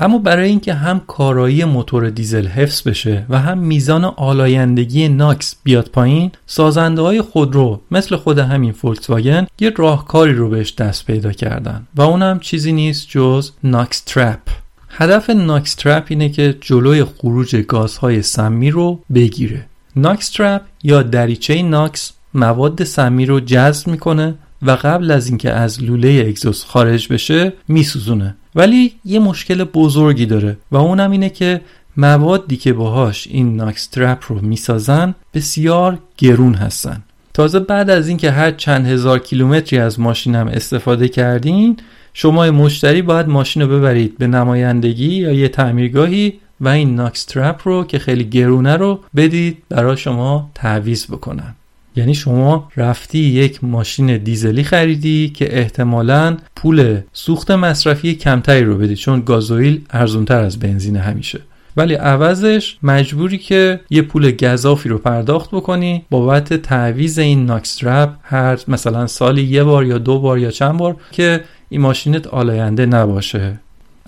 S1: اما برای اینکه هم کارایی موتور دیزل حفظ بشه و هم میزان آلایندگی NOx بیاد پایین سازنده های خودرو مثل خود همین فولکس واگن یه راهکاری رو بهش دست پیدا کردن و اونم چیزی نیست جز NOx trap. هدف NOx trap اینه که جلوی خروج گازهای سمی رو بگیره. NOx trap یا دریچه NOx مواد سمی رو جذب می‌کنه و قبل از اینکه از لوله اگزوز خارج بشه میسوزونه. ولی یه مشکل بزرگی داره و اونم اینه که موادی که باهاش این ناکس ترپ رو می‌سازن بسیار گرون هستن. تازه بعد از اینکه هر چند هزار کیلومتری از ماشینم استفاده کردین شما مشتری باید ماشین رو ببرید به نمایندگی یا یه تعمیرگاهی و این ناکس ترپ رو که خیلی گرونه رو بدید برای شما تعویز بکنن. یعنی شما رفتی یک ماشین دیزلی خریدی که احتمالا پول سوخت مصرفی کمتری رو بدی چون گازوئیل ارزونتر از بنزین همیشه. ولی عوضش مجبوری که یه پول گزافی رو پرداخت بکنی بابت تعویض این NOx trap هر مثلا سالی یه بار یا دو بار یا چند بار که این ماشینت آلاینده نباشه.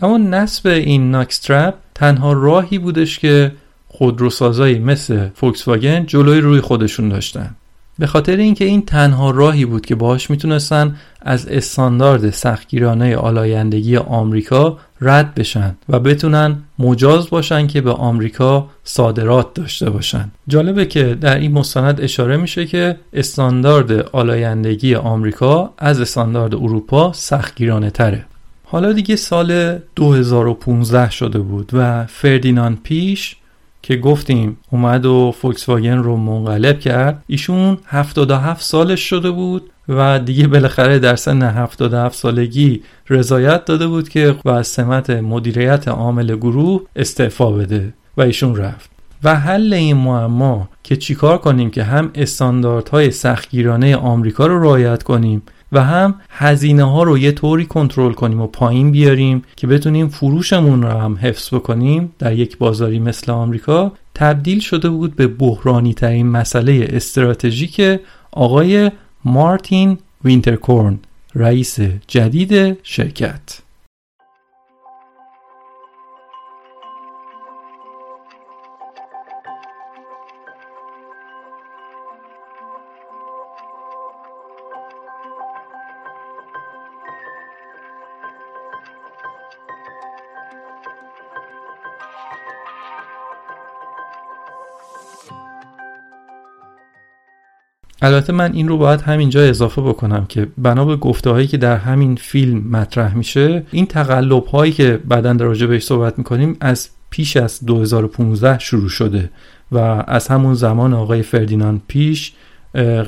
S1: اما نصب این NOx trap تنها راهی بودش که خودروسازایی مثل فولکس واگن جلوی روی خودشون داشتن. به خاطر اینکه این تنها راهی بود که باهاش می‌تونستن از استاندارد سختگیرانه آلایندگی آمریکا رد بشن و بتونن مجاز باشن که به آمریکا صادرات داشته باشن. جالبه که در این مستند اشاره میشه که استاندارد آلایندگی آمریکا از استاندارد اروپا سختگیرانه تره. حالا دیگه سال 2015 شده بود و فردیناند پیش که گفتیم اومد و فولکس واگن رو منقلب کرد. ایشون 77 سالش شده بود و دیگه بالاخره در سن 77 سالگی رضایت داده بود که و از سمت مدیریت عامل گروه استعفا بده و ایشون رفت. و حل این معما که چیکار کنیم که هم استانداردهای سختگیرانه آمریکا رو رعایت کنیم و هم هزینه ها رو یه طوری کنترل کنیم و پایین بیاریم که بتونیم فروشمون رو هم حفظ بکنیم در یک بازاری مثل آمریکا تبدیل شده بود به بحرانی ترین مسئله استراتژیک آقای مارتین وینترکورن رئیس جدید شرکت. البته من این رو باید همینجا اضافه بکنم که بنا به گفته هایی که در همین فیلم مطرح میشه این تقلب هایی که بعدا در راجع بهش صحبت می‌کنیم از پیش از 2015 شروع شده و از همون زمان آقای فردیناند پیش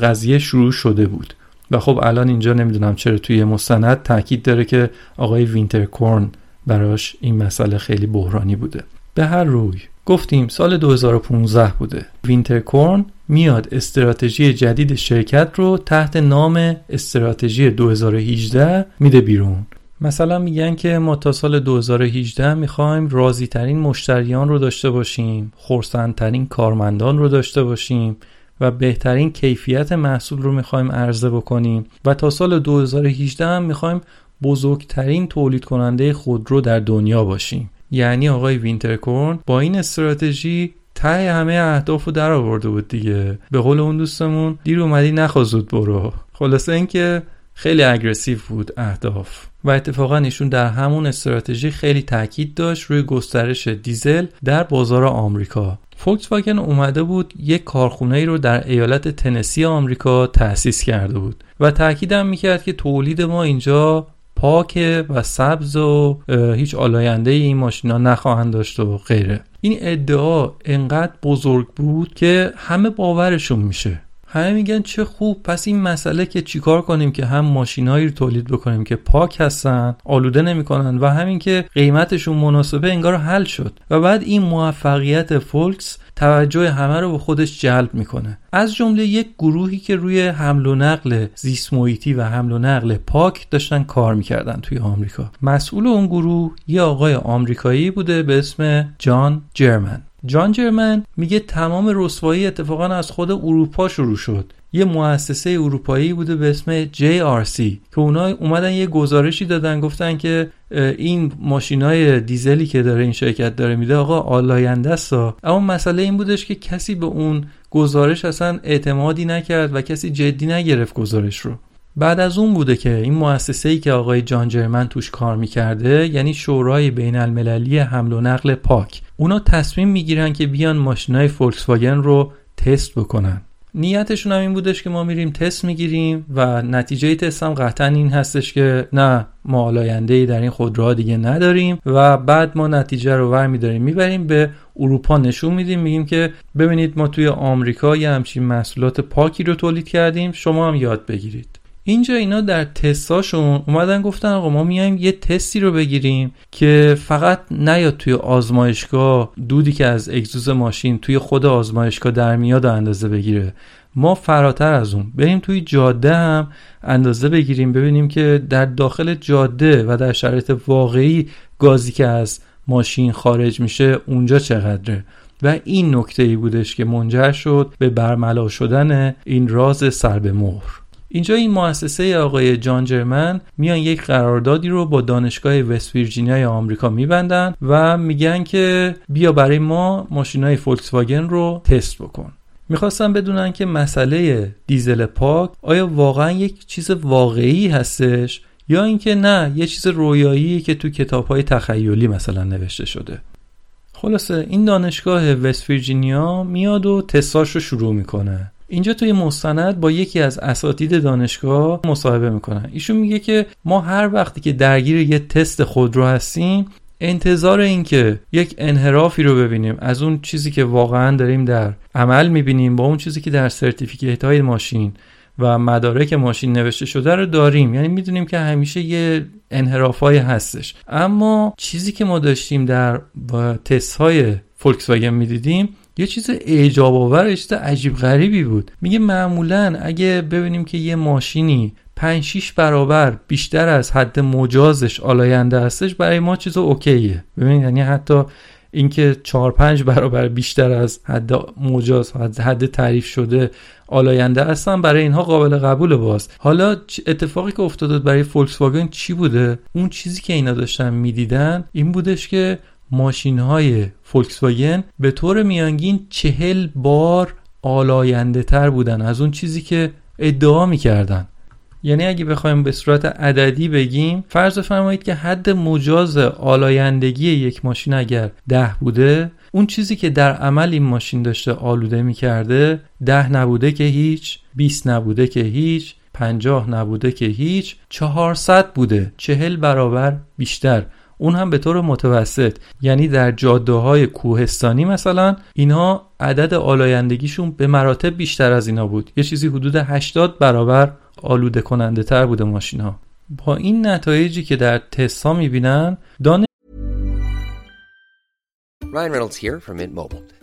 S1: قضیه شروع شده بود. و خب الان اینجا نمی‌دونم چرا توی مستند تاکید داره که آقای وینترکورن براش این مسئله خیلی بحرانی بوده. به هر روی. گفتیم سال 2015 بوده. وینترکورن میاد استراتژی جدید شرکت رو تحت نام استراتژی 2018 میده بیرون. مثلا میگن که ما تا سال 2018 می‌خوایم راضی ترین مشتریان رو داشته باشیم خرسندترین کارمندان رو داشته باشیم و بهترین کیفیت محصول رو می‌خوایم عرضه بکنیم و تا سال 2018 هم می‌خوایم بزرگترین تولید کننده خودرو در دنیا باشیم. یعنی آقای وینترکورن با این استراتژی ته همه اهداف رو در آورده بود دیگه. به قول اون دوستمون دیر اومدی نخوا زود برو. خلاصه اینکه خیلی اگرسیو بود اهداف. و اتفاقا ایشون در همون استراتژی خیلی تاکید داشت روی گسترش دیزل در بازار آمریکا. فولکس واگن اومده بود یک کارخونه ای رو در ایالت تنسی آمریکا تأسیس کرده بود و تاکیدم می‌کرد که تولید ما اینجا پاک و سبز و هیچ آلاینده این ماشینا نخواهند داشت و غیره. این ادعا انقدر بزرگ بود که همه باورشون میشه. همه میگن چه خوب پس این مسئله که چیکار کنیم که هم ماشینهایی رو تولید بکنیم که پاک هستن آلوده نمی‌کنن و همین که قیمتشون مناسبه انگار حل شد. و بعد این موفقیت فولکس توجه همه رو به خودش جلب می‌کنه. از جمله یک گروهی که روی حمل و نقل زیست محیطی و حمل و نقل پاک داشتن کار می‌کردن توی آمریکا. مسئول اون گروه یه آقای آمریکایی بوده به اسم جان جرمن. جان جرمن میگه تمام رسوایی اتفاقا از خود اروپا شروع شد. یه مؤسسه اروپایی بوده به اسم JRC که اونا اومدن یه گزارشی دادن گفتن که این ماشینای دیزلی که داره این شرکت داره میده آقا آلاینده است اما مسئله این بودش که کسی به اون گزارش اصلا اعتمادی نکرد و کسی جدی نگرفت گزارش رو. بعد از اون بوده که این مؤسسه ای که آقای جان جرمن توش کار می‌کرده یعنی شورای بین المللی حمل و نقل پاک اونا تصمیم می‌گیرن که بیان ماشینای فولکس واگن رو تست بکنن. نیتشون هم این بودش که ما میریم تست می‌گیریم و نتیجه تست هم قطعا این هستش که نه ما آلاینده ای در این خودروها دیگه نداریم و بعد ما نتیجه رو ور میداریم. می‌بریم به اروپا نشون میدیم. میگیم که ببینید ما توی آمریکا یه همچین محصولات پاکی رو تولید کردیم. شما هم یاد بگیرید. اینجا اینا در تستاشون اومدن گفتن آقا ما میایم یه تستی رو بگیریم که فقط نیاد توی آزمایشگاه دودی که از اگزوز ماشین توی خود آزمایشگاه در میاد اندازه بگیره. ما فراتر از اون بریم توی جاده هم اندازه بگیریم ببینیم که در داخل جاده و در شرایط واقعی گازی که از ماشین خارج میشه اونجا چقدره. و این نکته ای بودش که منجر شد به برملا شدن این راز سر به مهر. اینجا این مؤسسه آقای جان جرمن میان یک قراردادی رو با دانشگاه وست ویرجینیا آمریکا میبندن و میگن که بیا برای ما ماشینای فولکس واگن رو تست بکن. می‌خواستم بدونن که مسئله دیزل پاک آیا واقعا یک چیز واقعی هستش یا اینکه نه یه چیز رویایی که تو کتاب های تخیلی مثلا نوشته شده. خلاصه این دانشگاه وست ویرجینیا میاد و تستاش رو شروع می‌کنه. اینجا توی مستند با یکی از اساتید دانشگاه مصاحبه می‌کنن. ایشون میگه که ما هر وقتی که درگیر یه تست خودرو هستیم انتظار این که یک انحرافی رو ببینیم. از اون چیزی که واقعا داریم در عمل می‌بینیم با اون چیزی که در سرتیفیکیت های ماشین و مدارک ماشین نوشته شده رو داریم. یعنی می‌دونیم که همیشه یه انحرافایی هستش. اما چیزی که ما داشتیم در تست های فولکس واگن می‌دیدیم یه چیز اعجاب آور چیز عجیب غریبی بود. میگه معمولا اگه ببینیم که یه ماشینی 5 6 برابر بیشتر از حد مجازش آلاینده هستش برای ما چیز اوکیه. ببینید یعنی حتی اینکه 4 5 برابر بیشتر از حد مجاز حد تعریف شده آلاینده هستن برای اینها قابل قبول باز. حالا اتفاقی که افتاده برای فولکس واگن چی بوده؟ اون چیزی که اینا داشتن می‌دیدن این بودش که ماشین های فولکس واگن به طور میانگین چهل بار آلاینده تر بودن از اون چیزی که ادعا می‌کردن. یعنی اگه بخوایم به صورت عددی بگیم فرض فرمایید که حد مجاز آلایندگی یک ماشین اگر ده بوده اون چیزی که در عمل این ماشین داشته آلوده می‌کرده ده نبوده که هیچ 20 نبوده که هیچ پنجاه نبوده که هیچ 400 بوده. چهل برابر بیشتر. اون هم به طور متوسط. یعنی در جاده های کوهستانی مثلا اینها عدد آلایندگیشون به مراتب بیشتر از اینا بود. یه چیزی حدود 80 برابر آلوده کننده تر بوده ماشین ها با این نتایجی که در تستا می‌بینن دانش
S2: Ryan Reynolds here from.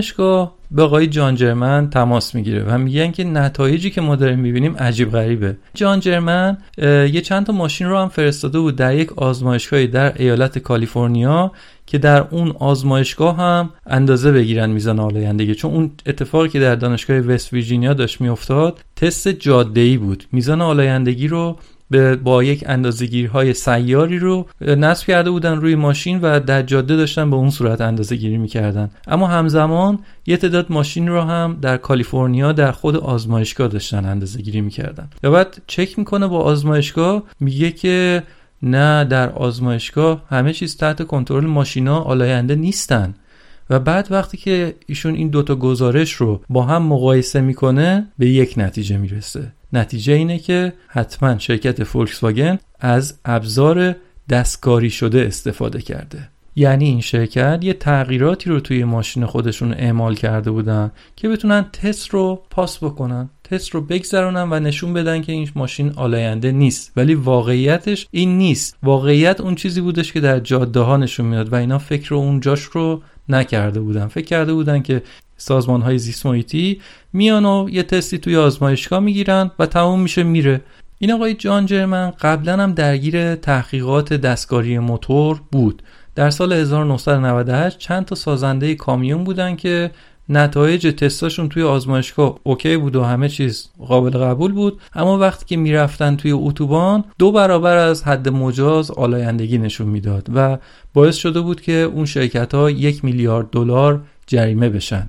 S1: دانشگاه به آقای جان جرمن تماس می‌گیره و میگن که نتایجی که ما داریم می‌بینیم عجیب غریبه. جان جرمن یه چند تا ماشین رو هم فرستاده بود در یک آزمایشگاهی در ایالت کالیفرنیا که در اون آزمایشگاه هم اندازه بگیرن میزان آلایندگی. چون اون اتفاقی که در دانشگاه وست ویرجینیا داشت میافتاد تست جاده ای بود. میزان آلایندگی رو به با یک اندازه‌گیرهای سیاری رو نصب کرده بودن روی ماشین و در جاده داشتن به اون صورت اندازه گیری می‌کردن. اما همزمان یه تعداد ماشین رو هم در کالیفرنیا در خود آزمایشگاه داشتن اندازه گیری می‌کردن. و بعد چک می‌کنه با آزمایشگاه میگه که نه در آزمایشگاه همه چیز تحت کنترل ماشینا آلاینده نیستن. و بعد وقتی که ایشون این دوتا گزارش رو با هم مقایسه می‌کنه به یک نتیجه می‌رسه. نتیجه اینه که حتما شرکت فولکس واگن از ابزار دستکاری شده استفاده کرده. یعنی این شرکت یه تغییراتی رو توی ماشین خودشون اعمال کرده بودن که بتونن تست رو پاس بکنن تست رو بگذرونن و نشون بدن که این ماشین آلاینده نیست. ولی واقعیتش این نیست. واقعیت اون چیزی بودش که در جاده ها نشون میاد و اینا فکر اونجاش رو نکرده بودن. فکر کرده بودن که سازمان های زیست محیطی میان و یه تستی توی آزمایشگاه می‌گیرن و تموم میشه میره. این آقای جان جرمن قبلا هم درگیر تحقیقات دستکاری موتور بود. در سال 1998 چند تا سازنده کامیون بودن که نتایج تستاشون توی آزمایشگاه OK بود و همه چیز قابل قبول بود. اما وقتی که می‌رفتن توی اتوبان دو برابر از حد مجاز آلایندگی نشون می‌داد و باعث شده بود که اون شرکت ها یک میلیارد دلار جریمه بشن.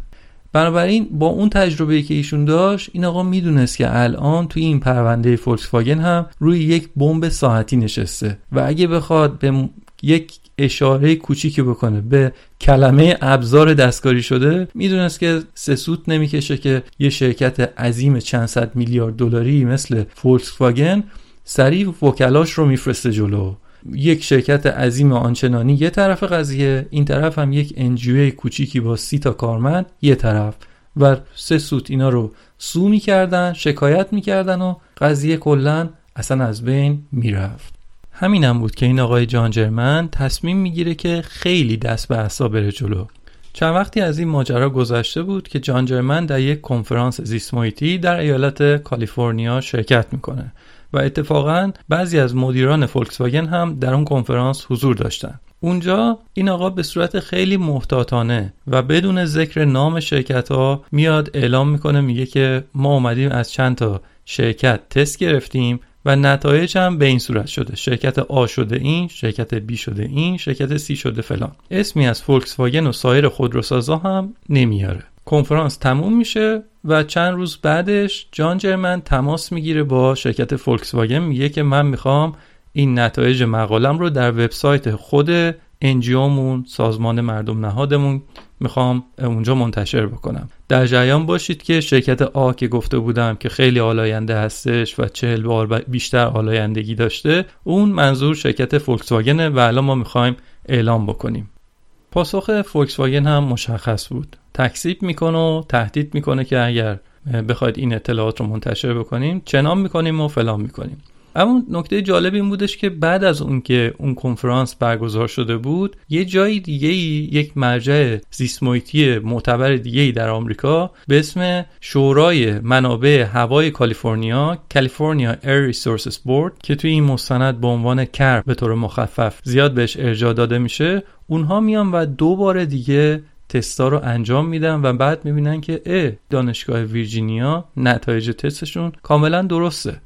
S1: بنابراین با اون تجربه که ایشون داشت این آقا می‌دونست که الان توی این پرونده فولکس واگن هم روی یک بمب ساعتی نشسته و اگه بخواد به یک اشاره کوچیکی بکنه به کلمه ابزار دستکاری شده می‌دونست که سه سوت نمی‌کشه که یه شرکت عظیم چند صد میلیارد دلاری مثل فولکس واگن سریع وکلاش رو میفرسته جلو. یک شرکت عظیم آنچنانی یه طرف قضیه این طرف هم یک انجیوی کوچیکی با سی تا کارمند یه طرف. و سه سوت اینا رو سو می‌کردن شکایت می‌کردن و قضیه کلا اصلا از بین می‌رفت. همینم بود که این آقای جان جرمن تصمیم می‌گیره که خیلی دست به عصا بره جلو. چند وقتی از این ماجرا گذشته بود که جان جرمن در یک کنفرانس زیسمویتی در ایالت کالیفرنیا شرکت می‌کنه. و اتفاقا بعضی از مدیران فولکس واگن هم در اون کنفرانس حضور داشتن. اونجا این آقا به صورت خیلی محتاطانه و بدون ذکر نام شرکت ها میاد اعلام می‌کنه میگه که ما اومدیم از چند تا شرکت تست گرفتیم و نتایج هم به این صورت شده. شرکت آ شده این شرکت B شده این شرکت C شده فلان. اسمی از فولکس واگن و سایر خودروسازا هم نمیاره. کنفرانس تموم میشه و چند روز بعدش جان جرمن تماس می‌گیره با شرکت فولکس واگن میگه که من می‌خوام این نتایج مقالم رو در وبسایت خود NGO مون سازمان مردم نهادمون می‌خوام اونجا منتشر بکنم. در جریان باشید که شرکت آ که گفته بودم که خیلی آلاینده هستش و چهل بار بیشتر آلایندگی داشته اون منظور شرکت فولکس واگنه و الان ما می‌خوایم اعلام بکنیم. پاسخ فولکس واگن هم مشخص بود. تکذیب می‌کنه و تهدید می‌کنه که اگر بخواید این اطلاعات رو منتشر بکنیم چنان می‌کنیم و فلان می‌کنیم. اما نکته جالب این بودش که بعد از اون که اون کنفرانس برگزار شده بود یه جای دیگه ای یک مرجع زیسمویتی معتبر دیگه ای در آمریکا به اسم شورای منابع هوای کالیفرنیا California Air Resources Board که توی این مستند به عنوان CARB به طور مخفف زیاد بهش ارجاع داده میشه اونها میان و دو بار دیگه تستا رو انجام میدن و بعد می‌بینن که اه دانشگاه ویرجینیا نتایج تستشون کاملا درسته.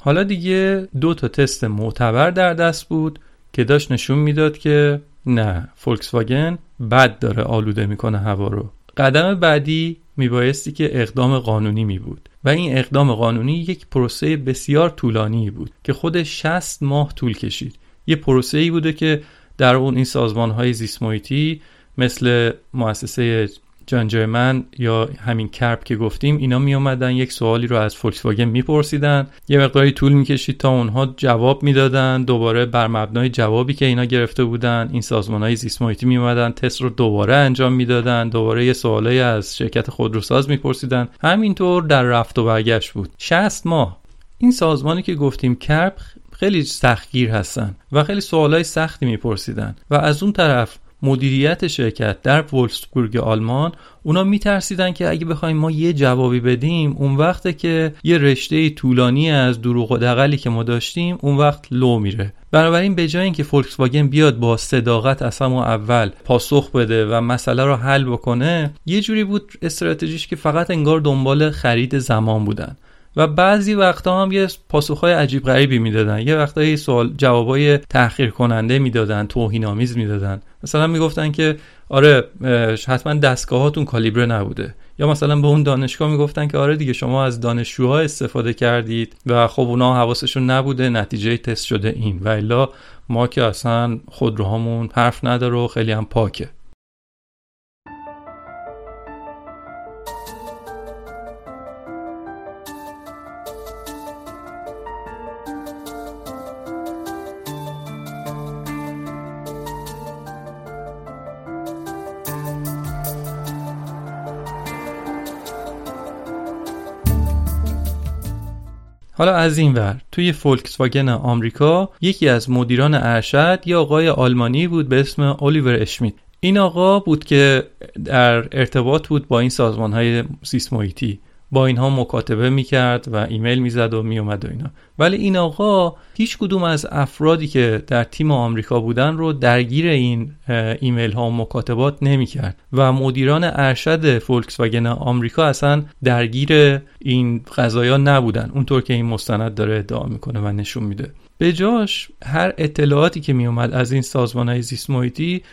S1: حالا دیگه دو تا تست معتبر در دست بود که داشت نشون می‌داد که نه فولکس واگن بد داره آلوده می‌کنه هوا رو. قدم بعدی میبایستی که اقدام قانونی می بود و این اقدام قانونی یک پروسه بسیار طولانی بود که خود 60 ماه طول کشید. یه پروسه ای بوده که در اون این سازمان های زیسمویتی مثل مؤسسه جان جرمن یا همین کرپ که گفتیم اینا می اومدن یک سوالی رو از فولکس واگن میپرسیدن. یه مقداری طول می‌کشید تا اونها جواب می‌دادن. دوباره بر مبنای جوابی که اینا گرفته بودن این سازمان های زیست می اومدن تست رو دوباره انجام می‌دادن. دوباره یه سوالی از شرکت خودروساز میپرسیدن. همینطور در رفت و برگشت بود. 60 ماه. این سازمانی که گفتیم کرپ خیلی سختگیر هستن و خیلی سوالای سختی میپرسیدن و از اون طرف مدیریت شرکت در وولسبورگ آلمان اونا میترسیدن که اگه بخوایم ما یه جوابی بدیم اون وقته که یه رشته طولانی از دروغ و دقلی که ما داشتیم اون وقت لو میره. بنابراین به جای اینکه فولکس واگن بیاد با صداقت از همون اول پاسخ بده و مسئله رو حل بکنه یه جوری بود استراتژیش که فقط انگار دنبال خرید زمان بودن. و بعضی وقتا هم یه پاسخهای عجیب غریبی می‌دادن. یه وقتا یه سوال جوابای تحقیر کننده می‌دادن توهین آمیز می‌دادن. مثلا می‌گفتن که آره حتما دستگاهاتون کالیبره نبوده. یا مثلا به اون دانشگاه می‌گفتن که آره دیگه شما از دانشجوها استفاده کردید و خب اونا حواسشون نبوده نتیجه تست شده این. و الا ما که اصلا خودروهامون حرف نداره و خیلی هم پاکه. حالا از این ور توی فولکس واگن آمریکا یکی از مدیران ارشد یه آقای آلمانی بود به اسم الیور اشمیت. این آقا بود که در ارتباط بود با این سازمان های سیسمویتی با اینها مکاتبه می‌کرد و ایمیل می‌زد و میومد و اینا. ولی این آقا هیچ کدوم از افرادی که در تیم آمریکا بودن رو درگیر این ایمیل ها و مکاتبات نمی‌کرد. و مدیران ارشد فولکس واگن آمریکا اصلا درگیر این قضایا نبودن. اونطور که این مستند داره ادعا می‌کنه و نشون میده. به جاش هر اطلاعاتی که میومد از این سازمان های زیست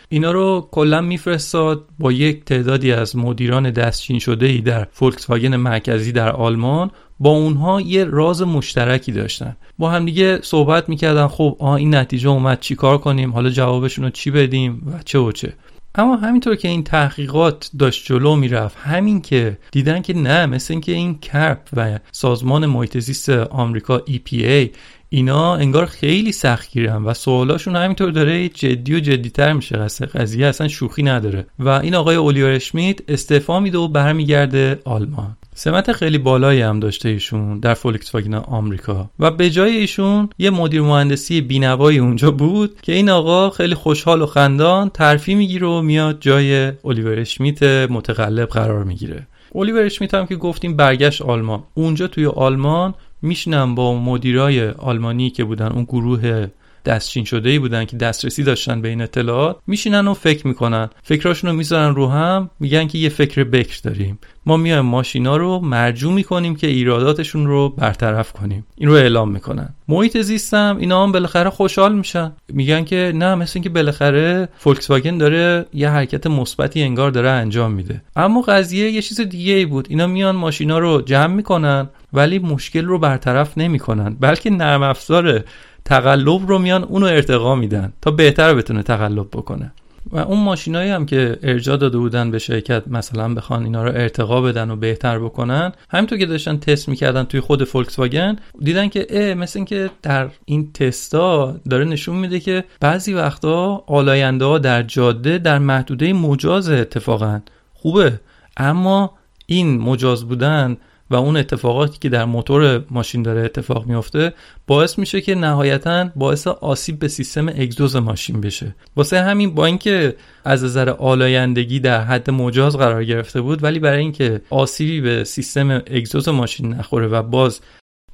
S1: اینا رو کلا میفرستاد با یک تعدادی از مدیران دستچین شده ای در فولکس واگن مرکزی در آلمان. با اونها یه راز مشترکی داشتن. با هم دیگه صحبت می‌کردن خب آه این نتیجه اومد چی کار کنیم؟ حالا جوابشون رو چی بدیم؟ و چه و چه. اما همینطور که این تحقیقات داشت جلو می‌رفت همین که دیدن که نه مثل اینکه این کرپ و سازمان محیط زیست آمریکا EPA اینا انگار خیلی سختگیرن و سوالاشون همینطور داره جدی و جدیتر میشه. قضیه اصلا شوخی نداره. و این آقای اولیور اشمیت استعفا میده و برمیگرده آلمان. سمت خیلی بالایی هم داشته ایشون در فولکس واگن آمریکا. و به جای ایشون یه مدیر مهندسی بینوایی اونجا بود که این آقا خیلی خوشحال و خندان ترفی می‌گیره و میاد جای الیور اشمیت متقلب قرار می‌گیره. الیور اشمیت هم که گفتیم برگشت آلمان. اونجا توی آلمان میشنم با مدیرای آلمانی که بودن اون گروه دستچین شده ای بودن که دسترسی داشتن به این اطلاعات میشینن و فکر می‌کنن. فکراشون رو می‌ذارن رو هم میگن که یه فکر بکر داریم. ما میایم ماشینا رو مرجوع می‌کنیم که ایراداتشون رو برطرف کنیم. این رو اعلام می‌کنن. محیط زیستم اینا هم بالاخره خوشحال میشن. میگن که نه مثل اینکه بالاخره فولکس واگن داره یه حرکت مثبتی انگار داره انجام میده. اما قضیه یه چیز دیگه ای بود. اینا میان ماشینا رو جمع می‌کنن ولی مشکل رو برطرف نمی‌کنن. بلکه نرم افزار تقلب رو میان اونو ارتقا میدن تا بهتر بتونه تقلب بکنه. و اون ماشینایی هم که ارجا داده بودن به شرکت مثلا بخوان اینا رو ارتقا بدن و بهتر بکنن همینطور که داشتن تست می‌کردن توی خود فولکس واگن دیدن که اه مثل اینکه در این تستا داره نشون میده که بعضی وقتا آلاینده ها در جاده در محدوده مجاز اتفاقا. خوبه اما این مجاز بودن و اون اتفاقاتی که در موتور ماشین داره اتفاق میفته باعث میشه که نهایتا باعث آسیب به سیستم اگزوز ماشین بشه. واسه همین با اینکه از نظر آلایندگی در حد مجاز قرار گرفته بود ولی برای اینکه آسیبی به سیستم اگزوز ماشین نخوره و باز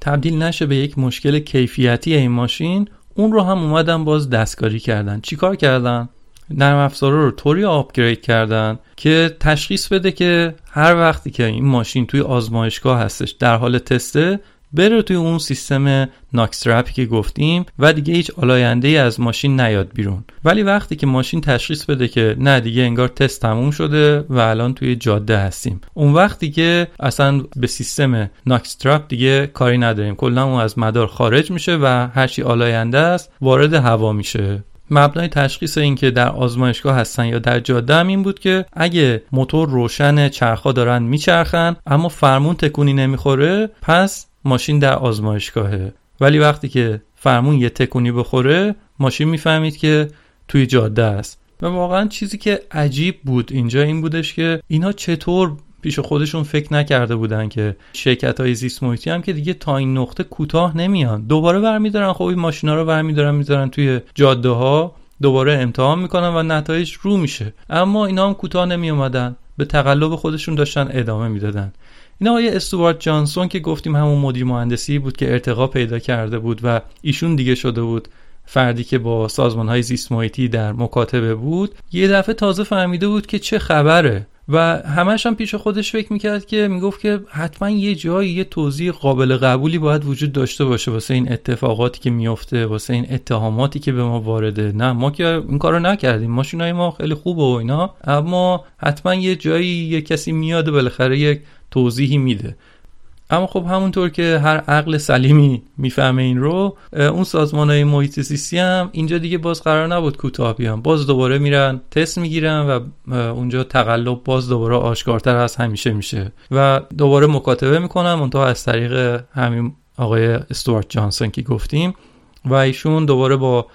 S1: تبدیل نشه به یک مشکل کیفیتی این ماشین اون رو هم اومدن باز دستکاری کردن. چیکار کردن؟ نرم افزارا رو طوری upgrade کردن که تشخیص بده که هر وقتی که این ماشین توی آزمایشگاه هستش در حال تسته بره توی اون سیستم NOx trap ی که گفتیم و دیگه هیچ آلاینده ای از ماشین نیاد بیرون. ولی وقتی که ماشین تشخیص بده که نه دیگه انگار تست تموم شده و الان توی جاده هستیم. اون وقتی که اصلا به سیستم NOx trap دیگه کاری نداریم. کلا اون از مدار خارج میشه و هرچی آلاینده است وارد هوا میشه. مبنای تشخیص این که در آزمایشگاه هستن یا در جاده هم این بود که اگه موتور روشن چرخها دارن میچرخن اما فرمون تکونی نمی‌خوره پس ماشین در آزمایشگاهه. ولی وقتی که فرمون یه تکونی بخوره ماشین می‌فهمید که توی جاده است. و واقعا چیزی که عجیب بود اینجا این بودش که اینها چطور پیش خودشون فکر نکرده بودن که شرکت های زیست محیطی هم که دیگه تا این نقطه کوتاه نمیان. دوباره برمیدارن. خب این ماشینا رو برمیدارن می‌ذارن توی جاده ها دوباره امتحان می‌کنن و نتایج رو میشه. اما اینا هم کوتاه نمی اومدن به تقلب خودشون داشتن ادامه می‌دادن. این آقای استوارت جانسون که گفتیم همون مدیر مهندسی بود که ارتقا پیدا کرده بود و ایشون دیگه شده بود فردی که با سازمان های زیست محیطی در مکاتبه بود یه دفعه تازه فهمیده بود که چه خبره. و همش هم پیش خودش فکر می‌کرد که می‌گفت که حتما یه جایی یه توضیح قابل قبولی باید وجود داشته باشه واسه این اتفاقاتی که میفته واسه این اتهاماتی که به ما وارده. نه ما که این کارو نکردیم. ماشینای ما خیلی خوبه و اینا اما حتما یه جایی یه کسی میاد بالاخره یک توضیحی میده. اما خب همونطور که هر عقل سلیمی می‌فهمه این رو اون سازمان های محیط زیستی هم اینجا دیگه باز قرار نبود کوتاه بیان. باز دوباره میرن تست می‌گیرن و اونجا تقلب باز دوباره آشکارتر از همیشه میشه. و دوباره مکاتبه می‌کنن منتها از طریق همین آقای استوارت جانسون که گفتیم. و ایشون دوباره با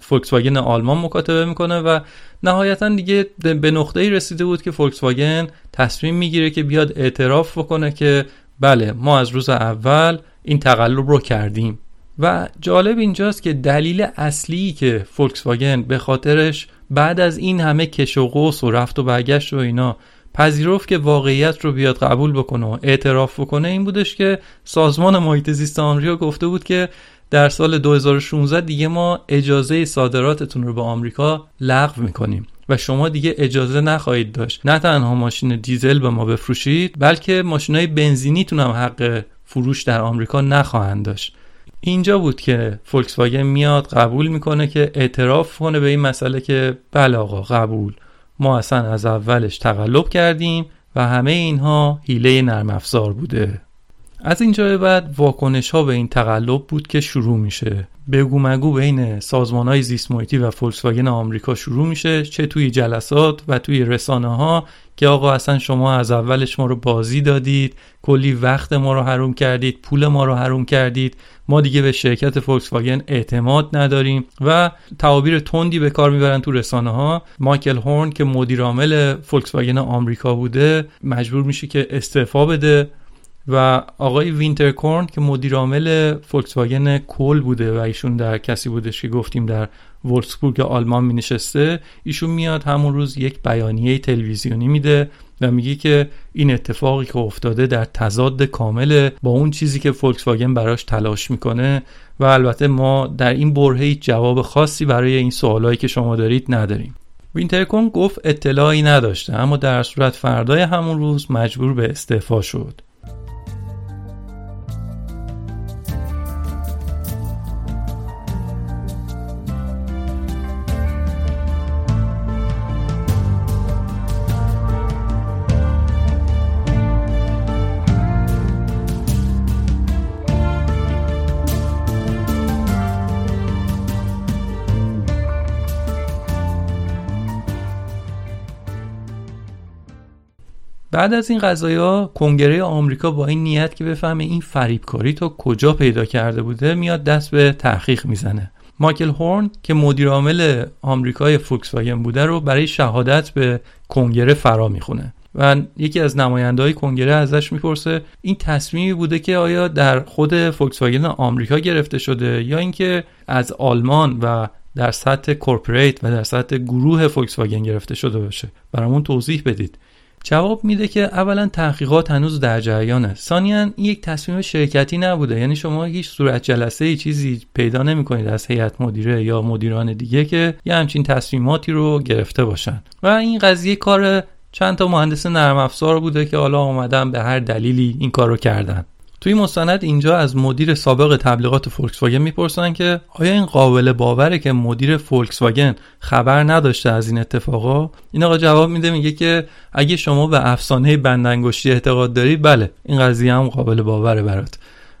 S1: فولکس واگن آلمان مکاتبه می‌کنه و نهایتا دیگه به نقطه ای رسیده بود که فولکس واگن تصمیم می‌گیره که بیاد اعتراف بکنه که بله ما از روز اول این تقلب رو کردیم. و جالب اینجاست که دلیل اصلی که فولکس واگن به خاطرش بعد از این همه کش و قوس و رفت و برگشت و اینا پذیرفت که واقعیت رو بیاد قبول بکنه و اعتراف بکنه این بودش که سازمان محیط زیست آمریکا گفته بود که در سال 2016 دیگه ما اجازه صادراتتون رو به آمریکا لغو می‌کنیم. و شما دیگه اجازه نخواهید داشت. نه تنها ماشین دیزل به ما بفروشید بلکه ماشین های بنزینیتون هم حق فروش در آمریکا نخواهند داشت. اینجا بود که فولکس واگن میاد قبول می‌کنه که اعتراف کنه به این مسئله که بله آقا قبول. ما اصلا از اولش تقلب کردیم و همه اینها حیله نرم افزار بوده. از اینجا به بعد واکنش ها به این تقلب بود که شروع میشه. بگو مگو بین سازمان های زیست و فولکسواگن آمریکا شروع میشه چه توی جلسات و توی رسانه ها که آقا اصلا شما از اولش ما رو بازی دادید کلی وقت ما رو حروم کردید پول ما رو حروم کردید ما دیگه به شرکت فولکس واگن اعتماد نداریم و تعابیر تندی به کار می‌برن تو رسانه ها مایکل هورن که مدیر عامل فولکس آمریکا بوده مجبور میشه که استعفا بده. و آقای وینترکورن که مدیر عامل فولکس واگن کل بوده و ایشون در کسی بودش که گفتیم در وولسبورگ آلمان می نشسته ایشون میاد همون روز یک بیانیه تلویزیونی میده و میگه که این اتفاقی که افتاده در تضاد کامل با اون چیزی که فولکس واگن براش تلاش می‌کنه و البته ما در این برهه جواب خاصی برای این سوالایی که شما دارید نداریم. وینترکورن گفت اطلاعی نداشته اما در هر صورت فردای همون روز مجبور به استعفا شد. بعد از این قضايا کنگره آمریکا با این نیت که بفهمه این فریبکاری تا کجا پیدا کرده بوده میاد دست به تحقیق می‌زنه. مایکل هورن که مدیر عامل آمریکای فولکس واگن بوده رو برای شهادت به کنگره فرا می‌خونه. و یکی از نماینده های کنگره ازش می‌پرسه این تصمیمی بوده که آیا در خود فولکس واگن آمریکا گرفته شده یا اینکه از آلمان و در سطح corporate و در سطح گروه فولکس واگن گرفته شده باشه؟ برامون توضیح بدید. جواب میده که اولا تحقیقات هنوز در جریانه. ثانیا این یک تصمیم شرکتی نبوده. یعنی شما هیچ صورت جلسه ای چیزی پیدا نمی‌کنید از هیئت مدیره یا مدیران دیگه که یه همچین تصمیماتی رو گرفته باشن. و این قضیه کار چند تا مهندس نرم افزار بوده که حالا اومدن به هر دلیلی این کار رو کردن. توی مستند اینجا از مدیر سابق تبلیغات فولکس واگن می‌پرسن که آیا این قابل باوره که مدیر فولکس واگن خبر نداشته از این اتفاقا؟ این آقا جواب میده میگه که اگه شما به افسانه بندانگشتی اعتقاد داری بله این قضیه هم قابل باوره برات.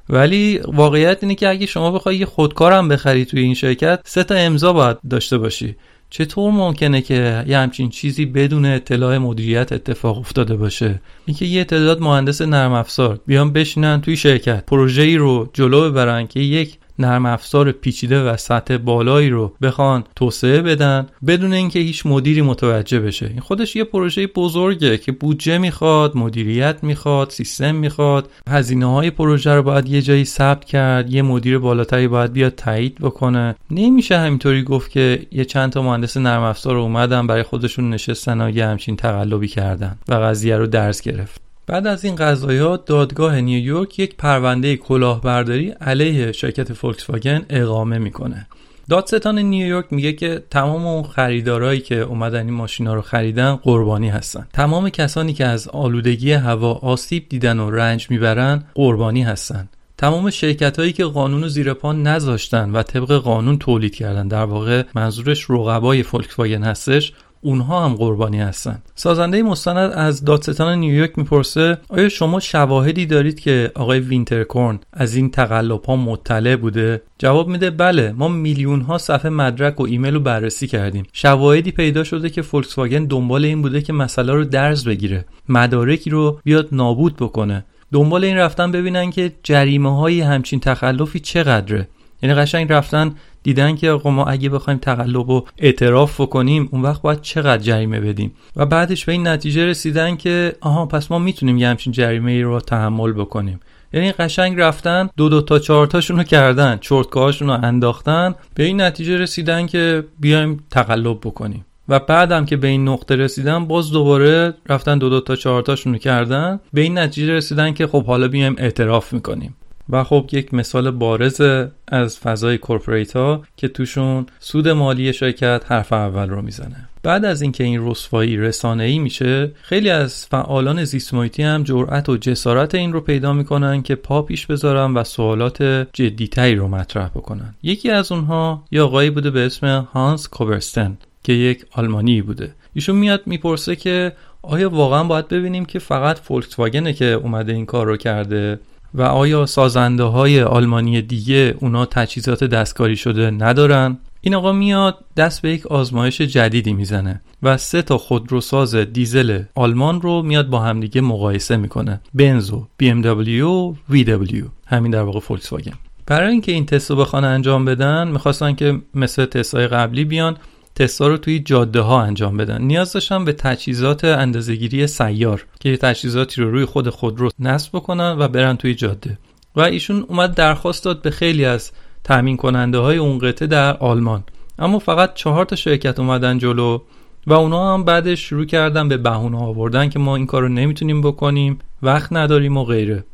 S1: ولی واقعیت اینه که اگه شما بخوای یه خودکارم بخری توی این شرکت سه تا امضا باید داشته باشی. چطور ممکنه که یه همچین چیزی بدون اطلاع مدیریت اتفاق افتاده باشه؟ اینکه یه تعداد مهندس نرم افزار بیان بشینن توی شرکت. پروژه‌ای رو جلو ببرن که یک نرم افزار پیچیده و سطح بالایی رو بخوان توسعه بدن بدون اینکه هیچ مدیری متوجه بشه. این خودش یه پروژه بزرگه که بودجه می‌خواد مدیریت می‌خواد سیستم می‌خواد. هزینه های پروژه رو باید یه جایی ثبت کرد یه مدیر بالاتری باید بیاد تایید بکنه. نمیشه همینطوری گفت که یه چند تا مهندس نرم افزار اومدن برای خودشون نشستن و یه همچین تقلبی کردن و قضیه رو درس گرفت. بعد از این قضایات دادگاه نیویورک یک پرونده کلاهبرداری علیه شرکت فولکس واگن اقامه می‌کنه. دادستان نیویورک میگه که تمام اون خریدارایی که اومدن این ماشینا رو خریدن قربانی هستن. تمام کسانی که از آلودگی هوا آسیب دیدن و رنج می‌برن قربانی هستن. تمام شرکت هایی که قانون رو زیر پا نذاشتن و طبق قانون تولید کردن. در واقع منظورش رقبای فولکس واگن هستش. اونها هم قربانی هستن. سازنده مستند از دادستان نیویورک می‌پرسه آیا شما شواهدی دارید که آقای وینترکورن از این تقلب ها مطلع بوده؟ جواب میده بله ما میلیون ها صفحه مدرک و ایمیل رو بررسی کردیم. شواهدی پیدا شده که فولکس واگن دنبال این بوده که مسئله رو درز بگیره مدارکی رو بیاد نابود بکنه. دنبال این رفتن ببینن که جریمه های همچین تخلفی چقدره. یعنی قشنگ رفتن دیدن که آقا ما اگه بخوایم تقلب و اعتراف بکنیم اون وقت باید چقدر جریمه بدیم؟ و بعدش به این نتیجه رسیدن که آها پس ما می‌تونیم یه همچین جریمه ای رو تحمل بکنیم. یعنی قشنگ رفتن دو دو تا چهار رو کردن چرتکاهاشون رو انداختن. به این نتیجه رسیدن که بیایم تقلب بکنیم. و بعدم که به این نقطه رسیدن باز دوباره رفتن دو دو تا چهار رو کردن. به این نتیجه رسیدن که خب حالا بیایم اعتراف می‌کنیم. و خب یک مثال بارز از فضای corporate ها که توشون سود مالی شرکت حرف اول رو می‌زنه. بعد از اینکه این رسوایی رسانه ای میشه خیلی از فعالان محیط زیست هم جرأت و جسارت این رو پیدا می‌کنن که پا پیش بذارن و سوالات جدیتری رو مطرح بکنن. یکی از اونها یه آقایی بوده به اسم هانس کوبرستن که یک آلمانی بوده. ایشون میاد می‌پرسه که آیا واقعا باید ببینیم که فقط فولکس واگنه که اومده این کار رو کرده و آیا سازنده های آلمانی دیگه اونا تجهیزات دستکاری شده ندارن؟ این آقا میاد دست به یک آزمایش جدیدی می‌زنه و سه تا خودروساز دیزل آلمان رو میاد با همدیگه مقایسه می‌کنه. بنز و بی ام دبلیو و دبلیو. همین در واقع فولکس واگن برای اینکه این تست رو بخوان انجام بدن می‌خواستن که مثل تست های قبلی بیان تستا رو توی جاده ها انجام بدن. نیاز داشتن به تجهیزات اندازهگیری سیار که تجهیزاتی رو روی خود خودرو نصب بکنن و برن توی جاده. و ایشون اومد درخواست داد به خیلی از تامین کننده های اون قطعه در آلمان. اما فقط چهار تا شرکت اومدن جلو و اونا هم بعدش شروع کردن به بهونه آوردن که ما این کار رو نمی‌تونیم بکنیم وقت نداریم و غیره.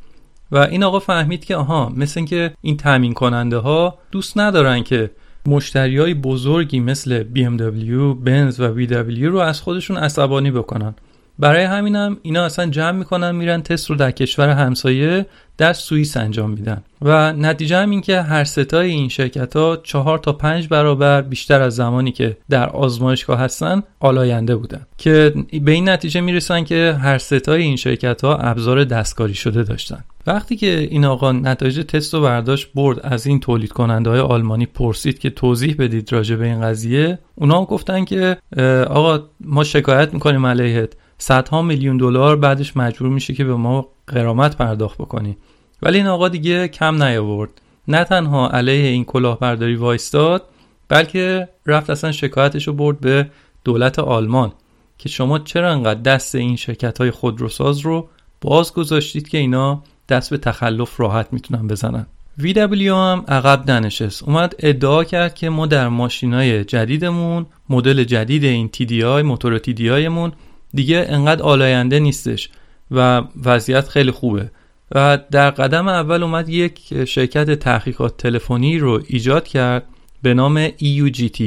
S1: و این آقا فهمید که آها مثل اینکه این تامین کننده ها دوست ندارن که مشتری های بزرگی مثل BMW، بنز و VW رو از خودشون عصبانی بکنن. برای همینم اینا اصلا جمع می‌کنن میرن تست رو در کشور همسایه در سوئیس انجام میدن. و نتیجه هم این که هر ستای این شرکت ها چهار تا پنج برابر بیشتر از زمانی که در آزمایشگاه هستن آلاینده بودن. که به این نتیجه می‌رسن که هر ستای این شرکت ها ابزار دستکاری شده داشتن. وقتی که این آقا نتایج تست رو برداشت برد از این تولید کننده های آلمانی پرسید که توضیح بدید راجع به این قضیه اونا گفتن که آقا ما شکایت می‌کنیم علیهت. صدها میلیون دلار بعدش مجبور میشه که به ما قرامت پرداخت بکنی. ولی این آقا دیگه کم نیاورد. نه تنها علیه این کلاهبرداری وایستاد بلکه رفت اصلا شکایتش رو برد به دولت آلمان که شما چرا انقدر دست این شرکت های خودروساز رو باز گذاشتید که اینا دست به تخلف راحت می‌تونن بزنن؟ VW هم عقب ننشست. اومد ادعا کرد که ما در ماشینای جدیدمون مدل جدید این TDI موتور TDI مون دیگه انقدر آلاینده نیستش و وضعیت خیلی خوبه. و در قدم اول اومد یک شرکت تحقیقات تلفنی رو ایجاد کرد به نام EUGT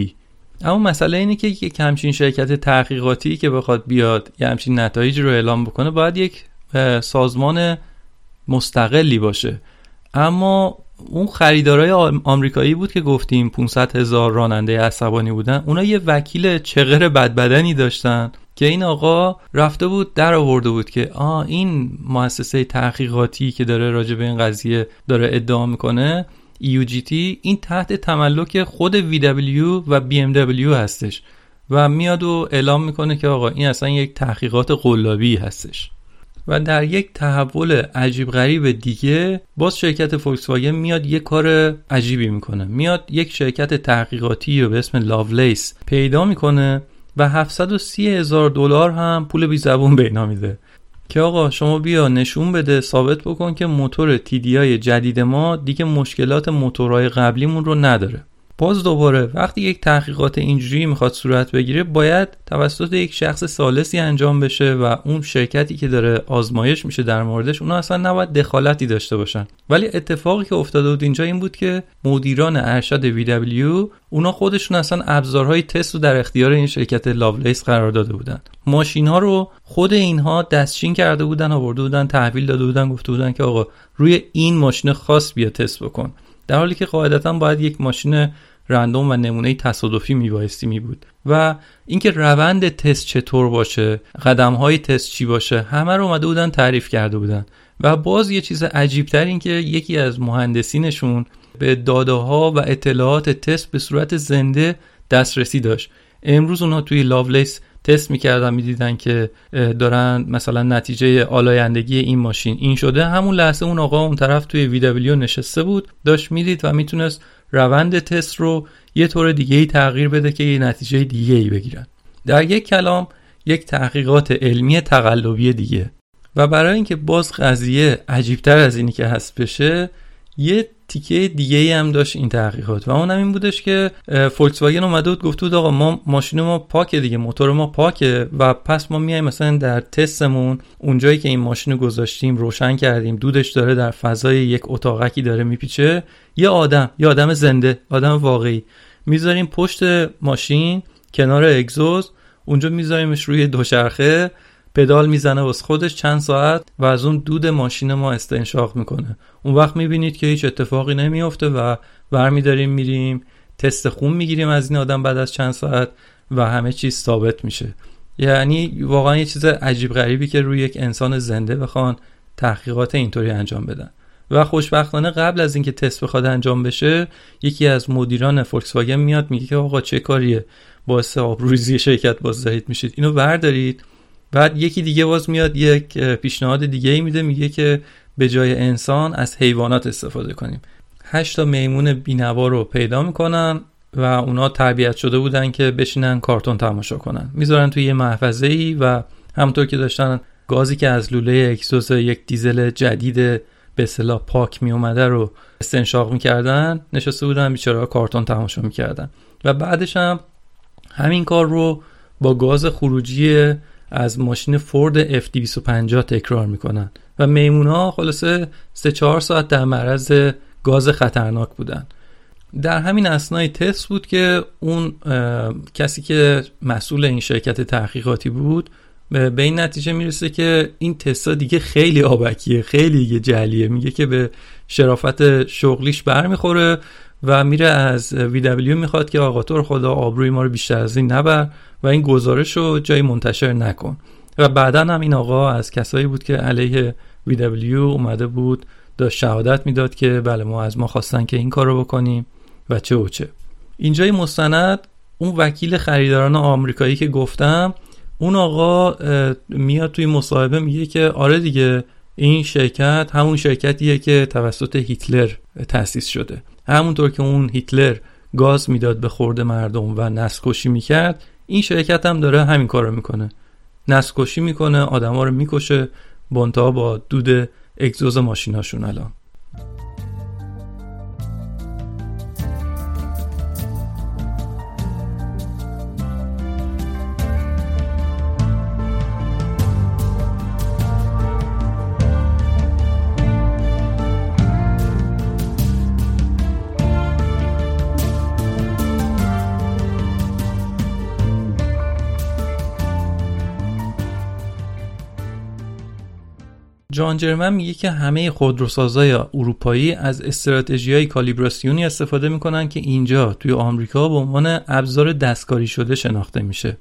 S1: اما مسئله اینه که یک همچین شرکت تحقیقاتی که بخواد بیاد یه همچین نتایج رو اعلام بکنه باید یک سازمان مستقلی باشه. اما اون خریدارای آمریکایی بود که گفتیم 500 هزار راننده عصبانی بودن. اونا یه وکیل چغر بدبدنی داشتن که این آقا رفته بود در آورده بود که آ این مؤسسه تحقیقاتی که داره راجع به این قضیه داره ادعا می‌کنه EUGT این تحت تملک خود VW و BMW هستش و میاد و اعلام می‌کنه که آقا این اصلا یک تحقیقات قلابی هستش. و در یک تحول عجیب غریب دیگه باز شرکت فولکس واگن میاد یک کار عجیبی می‌کنه. میاد یک شرکت تحقیقاتی رو به اسم لاولیس پیدا می‌کنه و 730 هزار دلار هم پول بی زبون به اینا میده. که آقا شما بیا نشون بده ثابت بکن که موتور TDI جدید ما دیگه مشکلات موتورهای قبلیمون رو نداره. باز دوباره وقتی یک تحقیقات اینجوری می‌خواد صورت بگیره باید توسط یک شخص سالسی انجام بشه و اون شرکتی که داره آزمایش میشه در موردش اونا اصلا نباید دخالتی داشته باشن. ولی اتفاقی که افتاده بود اینجا این بود که مدیران ارشد VW اونا خودشون اصلا ابزارهای تست رو در اختیار این شرکت لاولیس قرار داده بودن. ماشین ها رو خود اینها دستچین کرده بودن آورده بودن تحویل داده بودن گفته بودن که آقا روی این ماشین خاص بیا تست بکن. در حالی که قاعدتا باید یک ماشین random و نمونه تصادفی میبایستی می بود و اینکه روند تست چطور باشه قدم های تست چی باشه همه رو اومده بودن تعریف کرده بودن. و باز یه چیز عجیب تر این که یکی از مهندسینشون به داده ها و اطلاعات تست به صورت زنده دسترسی داشت. امروز اونها توی لاولیس تست می‌کردن می‌دیدن که دارن مثلا نتیجه آلایندگی این ماشین این شده. همون لحظه اون آقا اون طرف توی VW نشسته بود داشت می‌دید و می‌تونست روند تست رو یه طور دیگه ای تغییر بده که یه نتیجه دیگه ای بگیرن. در یک کلام یک تحقیقات علمی تقلبی دیگه. و برای اینکه باز قضیه عجیبتر از اینی که هست بشه یه تیکه دیگه هم داشت این تحقیقات و اونم این بودش که فولکس واگن اومده بود گفته بود آقا ما ماشین ما پاکه دیگه موتور ما پاکه و پس ما میایم مثلا در تستمون اونجایی که این ماشین رو گذاشتیم روشن کردیم دودش داره در فضای یک اتاقکی داره میپیچه یه آدم یه آدم زنده آدم واقعی. می‌ذاریم پشت ماشین کنار اگزوز اونجا میذاریمش روی دوچرخه پدال می‌زنه واسه خودش چند ساعت و از اون دود ماشین ما استنشاق می‌کنه. اون وقت می‌بینید که هیچ اتفاقی نمیافته و برمیداریم میریم تست خون می‌گیریم از این آدم بعد از چند ساعت و همه چیز ثابت میشه. یعنی واقعا یه چیز عجیب غریبی که روی یک انسان زنده بخوان تحقیقات اینطوری انجام بدن. و خوشبختانه قبل از اینکه تست بخواد انجام بشه یکی از مدیران فولکس واگن میاد میگه که آقا چه کاریه؟ باعث آبروریزی شرکت باز زهید میشید. اینو بردارید. بعد یکی دیگه باز میاد یک پیشنهاد دیگه ای میده میگه که به جای انسان از حیوانات استفاده کنیم. هشت تا میمون بینوا رو پیدا می‌کنن و اونا تربیت شده بودن که بشینن کارتون تماشا کنن. می‌ذارن توی یه محفظه ای و همونطور که داشتن گازی که از لوله اکسوز یک دیزل جدید به اصطلاح پاک می اومده رو استنشاق می‌کردن نشسته بودن بیچاره کارتون تماشا می‌کردن. و بعدش هم همین کار رو با گاز خروجی از ماشین فورد F250 تکرار می‌کنن. و میمونا خلاصه 3 4 ساعت در معرض گاز خطرناک بودن. در همین اسنای تست بود که اون کسی که مسئول این شرکت تحقیقاتی بود به این نتیجه می‌رسه که این تستا دیگه خیلی آبکیه خیلی دیگه جلیه میگه که به شرافت شغلیش برمیخوره. و میره از وی دبلیو می‌خواد که آقا تو خدا آبروی ما رو بیشتر از این نبر و این گزارش رو جایی منتشر نکن. و بعدا هم این آقا از کسایی بود که علیه وی دبلیو اومده بود داشت شهادت می‌داد که بله ما از ما خواستن که این کار رو بکنیم و چه و چه. اینجای مستند اون وکیل خریداران آمریکایی که گفتم اون آقا میاد توی مصاحبه میگه که آره دیگه این شرکت همون شرکتیه که توسط هیتلر تأسیس شده. همونطور که اون هیتلر گاز می‌داد به خورده مردم و نسکشی می‌کرد این شرکت هم داره همین کار رو می‌کنه. نسکشی می‌کنه آدما رو می‌کشه بانتا با دود اگزوز ماشیناشون الان. جان میگه که همه خودروسازای اروپایی از استراتژی های کالیبراسیونی استفاده می‌کنن که اینجا توی آمریکا به عنوان ابزار دستکاری شده شناخته میشه.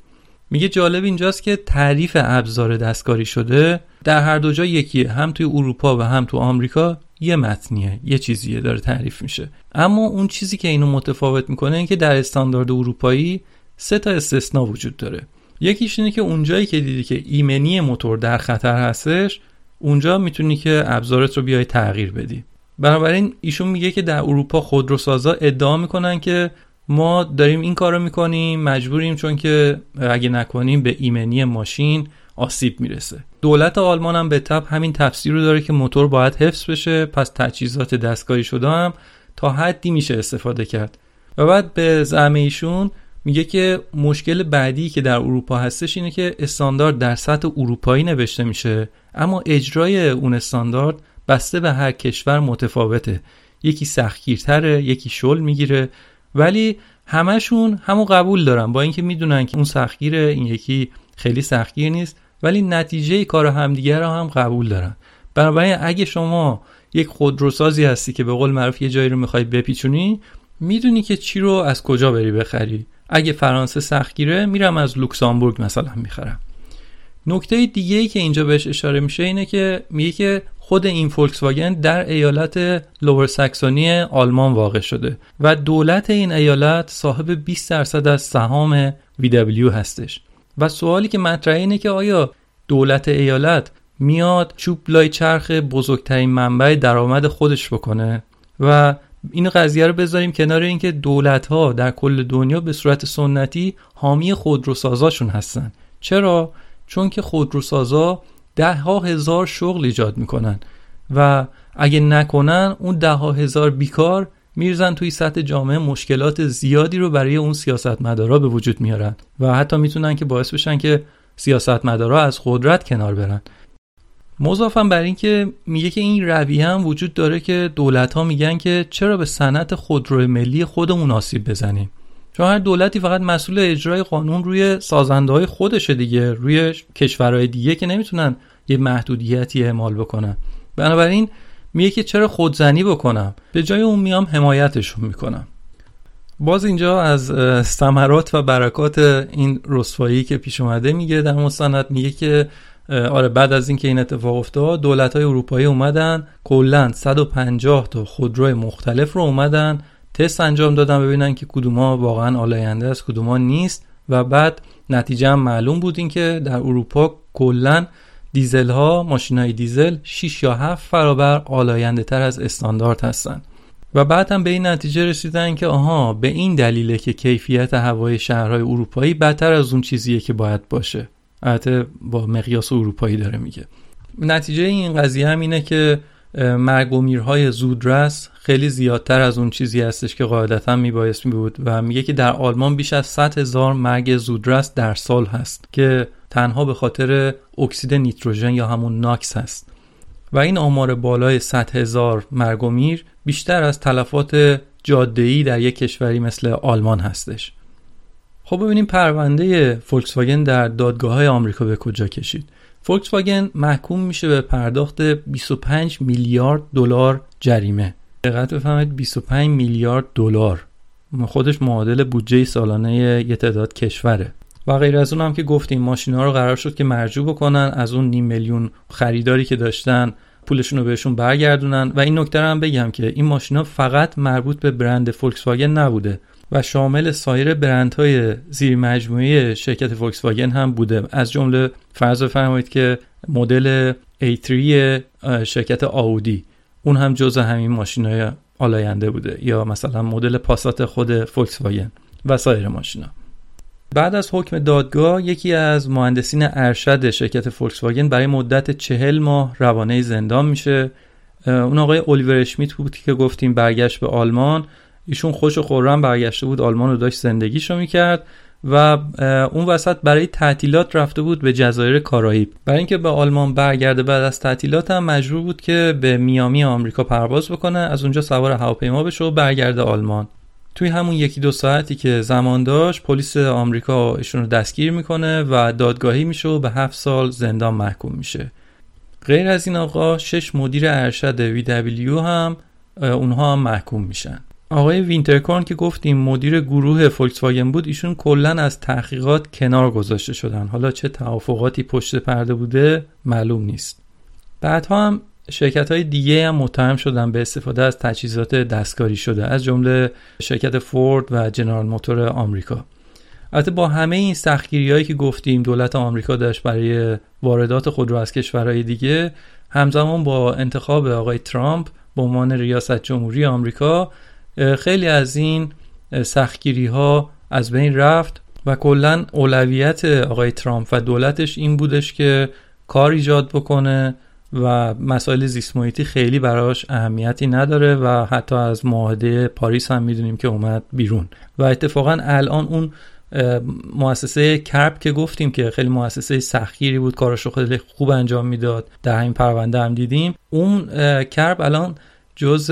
S1: میگه جالب اینجاست که تعریف ابزار دستکاری شده در هر دو جا یکیه هم توی اروپا و هم تو آمریکا یه متنیه یه چیزیه داره تعریف میشه. اما اون چیزی که اینو متفاوت می‌کنه این که در استاندارد اروپایی سه تا استثنا وجود داره. یکیش اینه که اونجایی که دیدی که ایمنی موتور در خطر هستش اونجا می‌تونی که ابزارت رو بیای تغییر بدی. بنابراین ایشون میگه که در اروپا خودروسازا ادعا می‌کنن که ما داریم این کار رو می‌کنیم مجبوریم چون که اگه نکنیم به ایمنی ماشین آسیب می‌رسه. دولت آلمان هم به تب همین تفسیر رو داره که موتور باید حفظ بشه پس تجهیزات دستگاهی شده هم تا حدی میشه استفاده کرد. و بعد به زعم ایشون میگه که مشکل بعدی که در اروپا هستش اینه که استاندارد در سطح اروپایی نوشته میشه اما اجرای اون استاندارد بسته به هر کشور متفاوته. یکی سختگیرتره یکی شل می‌گیره ولی همشون همو قبول دارن. با اینکه می‌دونن که اون سختگیره این یکی خیلی سختگیر نیست ولی نتیجه کار همدیگه رو هم قبول دارن. بنابراین اگه شما یک خودروسازی هستی که به قول معروف یه جایی رو می‌خوای بپیچونی می‌دونی که چی رو از کجا بری بخری. اگه فرانسه سختگیره میرم از لوکسامبورگ مثلا می‌خرم. نکته دیگه ای که اینجا بهش اشاره میشه اینه که میگه که خود این فولکس واگن در ایالت Lower ساکسونی آلمان واقع شده و دولت این ایالت صاحب 20 درصد از سهام VW هستش. و سوالی که مطرحه اینه که آیا دولت ایالت میاد چوب لای چرخ بزرگترین منبع درآمد خودش بکنه و این قضیه رو بذاریم کنار اینکه دولت ها در کل دنیا به صورت سنتی حامی خودروسازاشون هستن. چرا؟ چون که خودروسازا ده ها هزار شغل ایجاد می‌کنن و اگه نکنن اون ده ها هزار بیکار میرزن توی سطح جامعه مشکلات زیادی رو برای اون سیاستمدارا به وجود میارن و حتی می‌تونن که باعث بشن که سیاستمدارا از قدرت کنار برن. مضافم بر اینکه میگه که این رویه هم وجود داره که دولت ها میگن که چرا به صنعت خودرو ملی خودمون آسیب بزنیم؟ چون هر دولتی فقط مسئول اجرای قانون روی سازنده های خودشه دیگه روی کشورهای دیگه که نمی‌تونن یه محدودیتی اعمال بکنن. بنابراین میگه که چرا خودزنی بکنم؟ به جای اون میام حمایتشون می‌کنم. باز اینجا از ثمرات و برکات این رسوایی که پیش اومده میگه در مستند میگه که آره بعد از اینکه این اتفاق افتاد دولت های اروپایی اومدن کلا 150 تا خودروی مختلف رو اومدن تست انجام دادن ببینن که کدوما واقعا آلاینده است کدوما نیست. و بعد نتیجه هم معلوم بود این که در اروپا کلا دیزل ها ماشین های دیزل 6 یا 7 برابر آلاینده تر از استاندارد هستن. و بعد هم به این نتیجه رسیدن که آها به این دلیله که کیفیت هوای شهرهای اروپایی بدتر از اون چیزیه که باید باشه. البته با مقیاس اروپایی داره میگه. نتیجه این قضیه هم اینه که مرگ و میرهای زودرس خیلی زیادتر از اون چیزی هستش که قاعدتا میبایست می بود و میگه که در آلمان بیش از 100 هزار مرگ زودرس در سال هست که تنها به خاطر اکسید نیتروژن یا همون ناکس هست. و این آمار بالای 100 هزار مرگ و میر بیشتر از تلفات جاده‌ای در یک کشوری مثل آلمان هستش. خب ببینیم پرونده فولکس در دادگاه های آمریکا به کجا کشید. فولکس واگن محکوم میشه به پرداخت 25 میلیارد دلار جریمه. دقت بفهمید 25 میلیارد دلار. خودش معادل بودجه سالانه یه تعداد کشوره. و غیر از اون هم که گفتیم ماشینا رو قرار شد که مرجوع بکنن از اون نیم میلیون خریداری که داشتن پولشون رو بهشون برگردونن. و این نکته هم بگم که این ماشینا فقط مربوط به برند فولکس واگن نبوده. و شامل سایر برندهای زیر مجموعه شرکت فولکس واگن هم بوده. از جمله فرض بفرمایید که مدل A3 شرکت آودی اون هم جز همین ماشین های آلاینده بوده یا مثلا مدل پاسات خود فولکس واگن و سایر ماشینا. بعد از حکم دادگاه یکی از مهندسین ارشد شرکت فولکس واگن برای مدت چهل ماه روانه زندان میشه. اون آقای الیور اشمیت بود که گفتیم برگشت به آلمان. ایشون خوش و خورم برگشته بود آلمان رو داشت زندگیشو می‌کرد و اون وسط برای تعطیلات رفته بود به جزایر کارائیب. برای اینکه به آلمان برگرده بعد از تعطیلات هم مجبور بود که به میامی آمریکا پرواز بکنه. از اونجا سوار هواپیما بشه و برگرده آلمان. توی همون یکی دو ساعتی که زمان داشت پلیس آمریکا ایشون رو دستگیر می‌کنه و دادگاهی میشه و به هفت سال زندان محکوم میشه. غیر از این آقا شش مدیر ارشد VW هم اونها هم محکوم میشن. آقای وینترکورن که گفتیم مدیر گروه فولکس واگن بود ایشون کلا از تحقیقات کنار گذاشته شدن. حالا چه توافقاتی پشت پرده بوده معلوم نیست. بعدها هم شرکت های دیگه هم متهم شدن به استفاده از تجهیزات دستکاری شده از جمله شرکت فورد و جنرال موتور آمریکا. البته با همه این سختگیری هایی که گفتیم دولت آمریکا داشت برای واردات خودرو از کشورهای دیگه همزمان با انتخاب آقای ترامپ به عنوان ریاست جمهوری آمریکا خیلی از این سختگیری ها از بین رفت و کلا اولویت آقای ترامپ و دولتش این بودش که کار ایجاد بکنه و مسائل زیست خیلی براش اهمیتی نداره و حتی از معاهده پاریس هم می‌دونیم که اومد بیرون. و اتفاقا الان اون مؤسسه کرب که گفتیم که خیلی مؤسسه سختگیری بود کارش خیلی خوب انجام می‌داد در همین پرونده هم دیدیم. اون کرب الان جز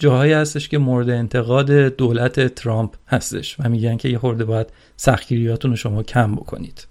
S1: جاهایی هستش که مورد انتقاد دولت ترامپ هستش و میگن که یه خورده باید سختگیریاتون رو شما کم بکنید.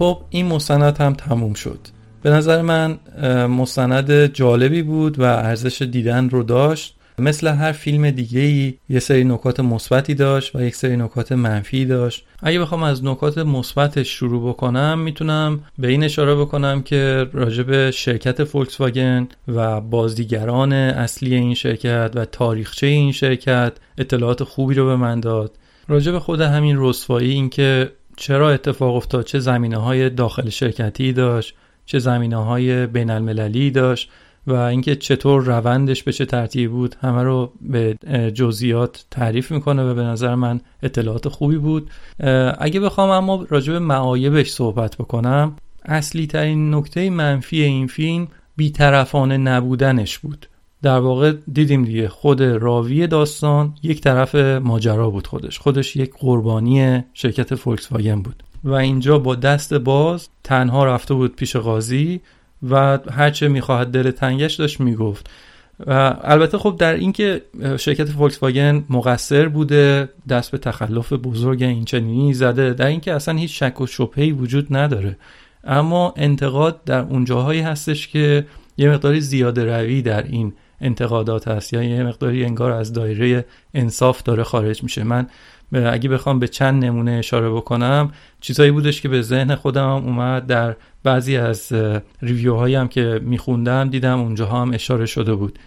S1: خب این مستند هم تموم شد. به نظر من مستند جالبی بود و ارزش دیدن رو داشت. مثل هر فیلم دیگه ای یه سری نکات مثبتی داشت و یک سری نکات منفی داشت. اگه بخوام از نکات مثبتش شروع بکنم می‌تونم به این اشاره بکنم که راجب شرکت فولکس واگن و بازیگران اصلی این شرکت و تاریخچه این شرکت اطلاعات خوبی رو به من داد. راجب خود همین رسوایی اینکه چرا اتفاق افتاد؟ چه زمینه های داخل شرکتی داشت؟ چه زمینه های بین المللی داشت؟ و اینکه چطور روندش به چه ترتیبی بود؟ همه رو به جزئیات تعریف می‌کنه و به نظر من اطلاعات خوبی بود. اگه بخوام اما راجع به معایبش صحبت بکنم اصلی ترین نکته منفی این فیلم بیطرفانه نبودنش بود. در واقع دیدیم دیگه خود راوی داستان یک طرف ماجرا بود خودش خودش یک قربانی شرکت فولکس واگن بود. و اینجا با دست باز تنها رفته بود پیش قاضی و هرچه می‌خواهد دل تنگش داشت می‌گفت. و البته خب در اینکه شرکت فولکس واگن مقصر بوده دست به تخلف بزرگ این چنینی زده در اینکه اصلا هیچ شک و شبهی وجود نداره. اما انتقاد در اون جاهایی هستش که یه مقداری زیاده روی در این انتقادات هست. یا یه مقداری انگار از دایره انصاف داره خارج میشه. من اگه بخوام به چند نمونه اشاره بکنم چیزهایی بودش که به ذهن خودم اومد. در بعضی از ریویو هایی هم که میخوندم دیدم اونجا هم اشاره شده بود.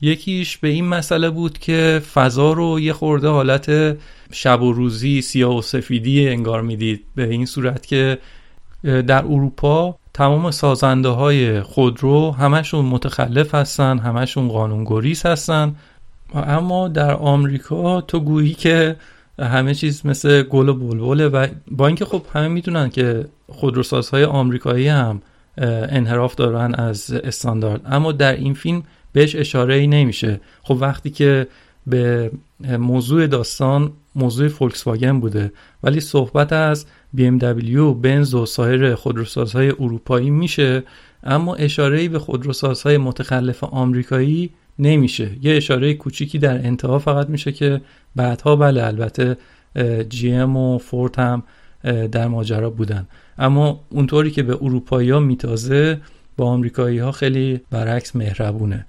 S1: یکیش به این مسئله بود که فضا رو یه خورده حالت شب و روزی سیاه و سفیدی انگار می‌دید. به این صورت که در اروپا تمام سازنده های خودرو همشون متخلف هستن همشون قانونگریز هستن. اما در آمریکا تو گویی که همه چیز مثل گل و بلبله و با اینکه خب همه می‌دونن که خودروسازهای آمریکایی هم انحراف دارن از استاندارد اما در این فیلم بهش اشاره ای نمیشه. خب وقتی که به موضوع داستان موضوع فولکس واگن بوده ولی صحبت از BMW، بنز و سایر خودروسازهای اروپایی میشه اما اشاره به خودروسازهای متخلف آمریکایی نمیشه. یه اشاره کوچیکی در انتها فقط میشه که بعدها بله البته جی ام و فورت هم در ماجرا بودن. اما اونطوری که به اروپایی ها میتازه با آمریکایی ها خیلی برعکس مهربونه.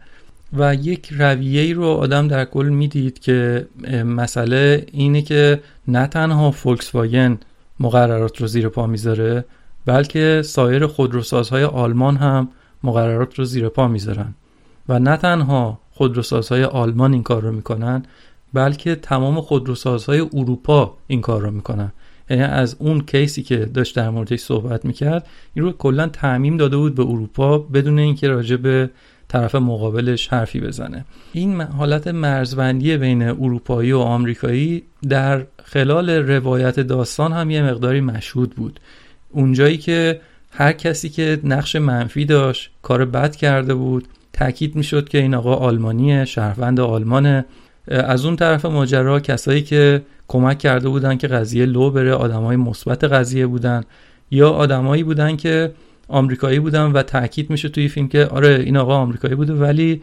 S1: و یک رویه ای رو آدم در کل می‌دید که مسئله اینه که نه تنها فولکس واگن مقررات رو زیر پا می‌ذاره بلکه سایر خودروسازهای آلمان هم مقررات رو زیر پا می‌ذارن. و نه تنها خودروسازهای آلمان این کار رو می‌کنن بلکه تمام خودروسازهای اروپا این کار رو می‌کنن. یعنی از اون کیسی که داشت در موردش صحبت می‌کرد این رو کلا تعمیم داده بود به اروپا بدون اینکه راجع به طرف مقابلش حرفی بزنه. این حالت مرزبندی بین اروپایی و آمریکایی در خلال روایت داستان هم یه مقداری مشهود بود. اونجایی که هر کسی که نقش منفی داشت کار بد کرده بود تاکید می‌شد که این آقا آلمانیه شهروند آلمانه. از اون طرف ماجرا کسایی که کمک کرده بودن که قضیه لو بره آدمای مثبت قضیه بودن یا آدمایی بودن که آمریکایی بودن و تاکید میشه توی فیلم که آره این آقا آمریکایی بوده ولی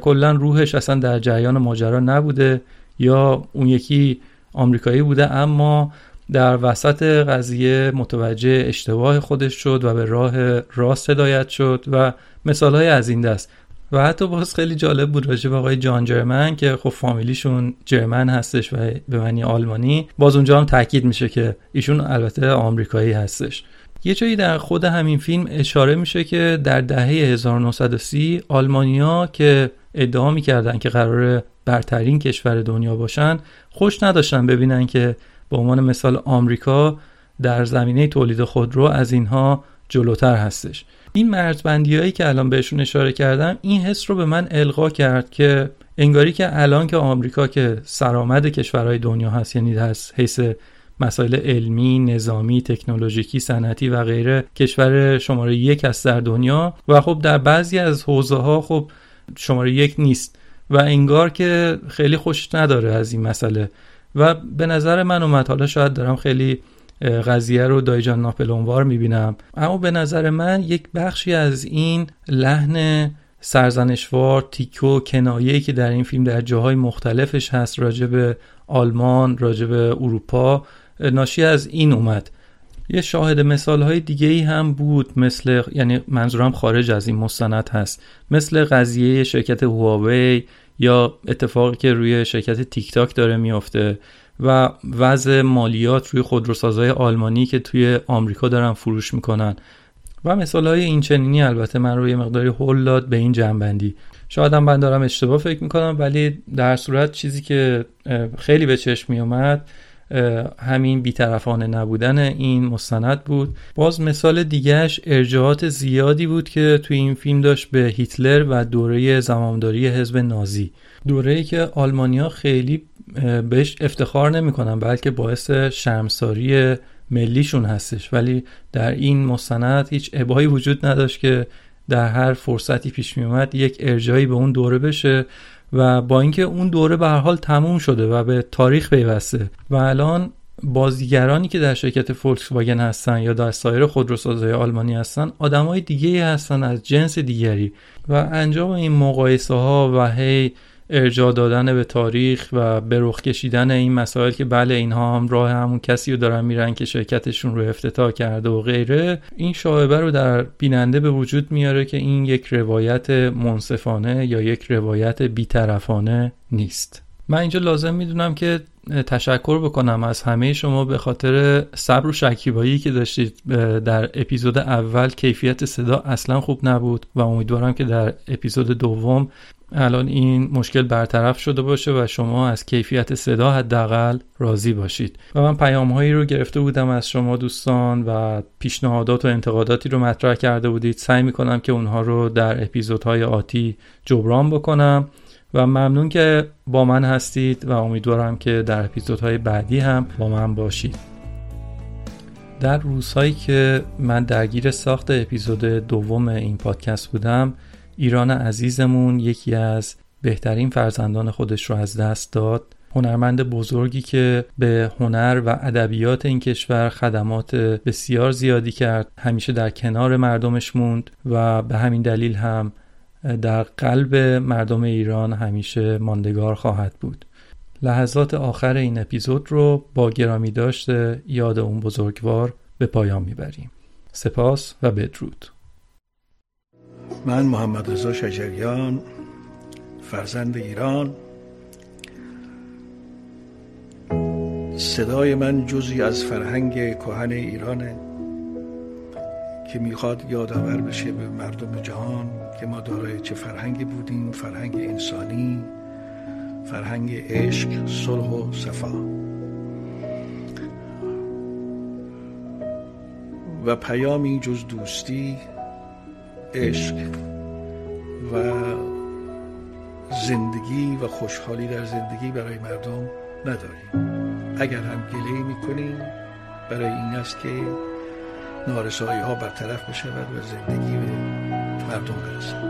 S1: کلا روحش اصلا در جریان ماجرا نبوده یا اون یکی آمریکایی بوده اما در وسط قضیه متوجه اشتباه خودش شد و به راه راست هدایت شد و مثال های از این دست. و حتی باز خیلی جالب بود راجع به آقای جان جرمن که خب فامیلیشون جرمن هستش و به معنی آلمانی. باز اونجا هم تاکید میشه که ایشون البته آمریکایی هستش. یه جایی در خود همین فیلم اشاره میشه که در دهه 1930 آلمانیا که ادعا می‌کردن که قرار برترین کشور دنیا باشن خوش نداشتن ببینن که به عنوان مثال آمریکا در زمینه تولید خودرو از اینها جلوتر هستش. این مرزبندی هایی که الان بهشون اشاره کردم این حس رو به من القا کرد که انگاری که الان که آمریکا که سرآمد کشورهای دنیا هست یعنی از حیث مسائل علمی، نظامی، تکنولوژیکی، صنعتی و غیره کشور شماره یک است در دنیا و خب در بعضی از حوزه ها خب شماره یک نیست. و انگار که خیلی خوش نداره از این مسئله. و به نظر من اومد. حالا شاید دارم خیلی قضیه رو دایجان ناپلونوار می‌بینم. اما به نظر من یک بخشی از این لحن سرزنشوار تیکو کنایه‌ای که در این فیلم در جاهای مختلفش هست راجع به آلمان راجع به اروپا ناشی از این اومد. یه شاهد مثال های دیگه ای هم بود مثل یعنی منظورم خارج از این مستند هست. مثل قضیه شرکت هواوی یا اتفاقی که روی شرکت تیک تاک داره میافته و وضع مالیات روی خودروسازهای آلمانی که توی آمریکا دارن فروش می‌کنن. و مثال های این چنینی البته من روی مقداری هول داد به این جنبندی. شاید هم من دارم اشتباه فکر می‌کنم ولی در صورت چیزی که خیلی به چشم میومد همین بیطرفانه نبودن این مستند بود. باز مثال دیگهش ارجاعات زیادی بود که توی این فیلم داشت به هیتلر و دوره زمامداری حزب نازی. دوره که آلمانیا خیلی بهش افتخار نمی‌کنن بلکه باعث شرمساری ملیشون هستش. ولی در این مستند هیچ ابایی وجود نداشت که در هر فرصتی پیش می اومد یک ارجایی به اون دوره بشه و با اینکه اون دوره به هر حال تموم شده و به تاریخ پیوسته و الان بازیگرانی که در شرکت فولکس واگن هستن یا در سایر خودروسازهای آلمانی هستن آدمای دیگه هستن از جنس دیگری. و انجام این مقایسه ها و هی ارجاع دادن به تاریخ و به رخ کشیدن این مسائل که بله اینها هم راه همون کسی رو دارن میرن که شرکتشون رو افتتاح کرده و غیره این شاهبه رو در بیننده به وجود میاره که این یک روایت منصفانه یا یک روایت بیطرفانه نیست. من اینجا لازم می‌دونم که تشکر بکنم از همه شما به خاطر صبر و شکیبایی که داشتید. در اپیزود اول کیفیت صدا اصلا خوب نبود و امیدوارم که در اپیزود دوم الان این مشکل برطرف شده باشه و شما از کیفیت صدا حداقل راضی باشید. و من پیام هایی رو گرفته بودم از شما دوستان و پیشنهادات و انتقاداتی رو مطرح کرده بودید. سعی می‌کنم که اونها رو در اپیزودهای آتی جبران بکنم. و ممنون که با من هستید و امیدوارم که در اپیزودهای بعدی هم با من باشید. در روزهایی که من درگیر ساخت اپیزود دوم این پادکست بودم ایران عزیزمون یکی از بهترین فرزندان خودش رو از دست داد. هنرمند بزرگی که به هنر و ادبیات این کشور خدمات بسیار زیادی کرد همیشه در کنار مردمش موند و به همین دلیل هم در قلب مردم ایران همیشه ماندگار خواهد بود. لحظات آخر این اپیزود رو با گرامی داشته یاد اون بزرگوار به پایان می‌بریم. سپاس و بدرود.
S3: من محمد رضا شجریان فرزند ایران. صدای من جزی از فرهنگ کهن ایرانه که می‌خواد یادآور بشه به مردم جهان که ما دارای چه فرهنگی بودیم فرهنگ انسانی فرهنگ عشق صلح و صفا. و پیامی جز دوستی عشق و زندگی و خوشحالی در زندگی برای مردم نداریم. اگر هم گله می‌کنیم برای این است که نارسایی ها برطرف بشود و زندگی به مردم برسد.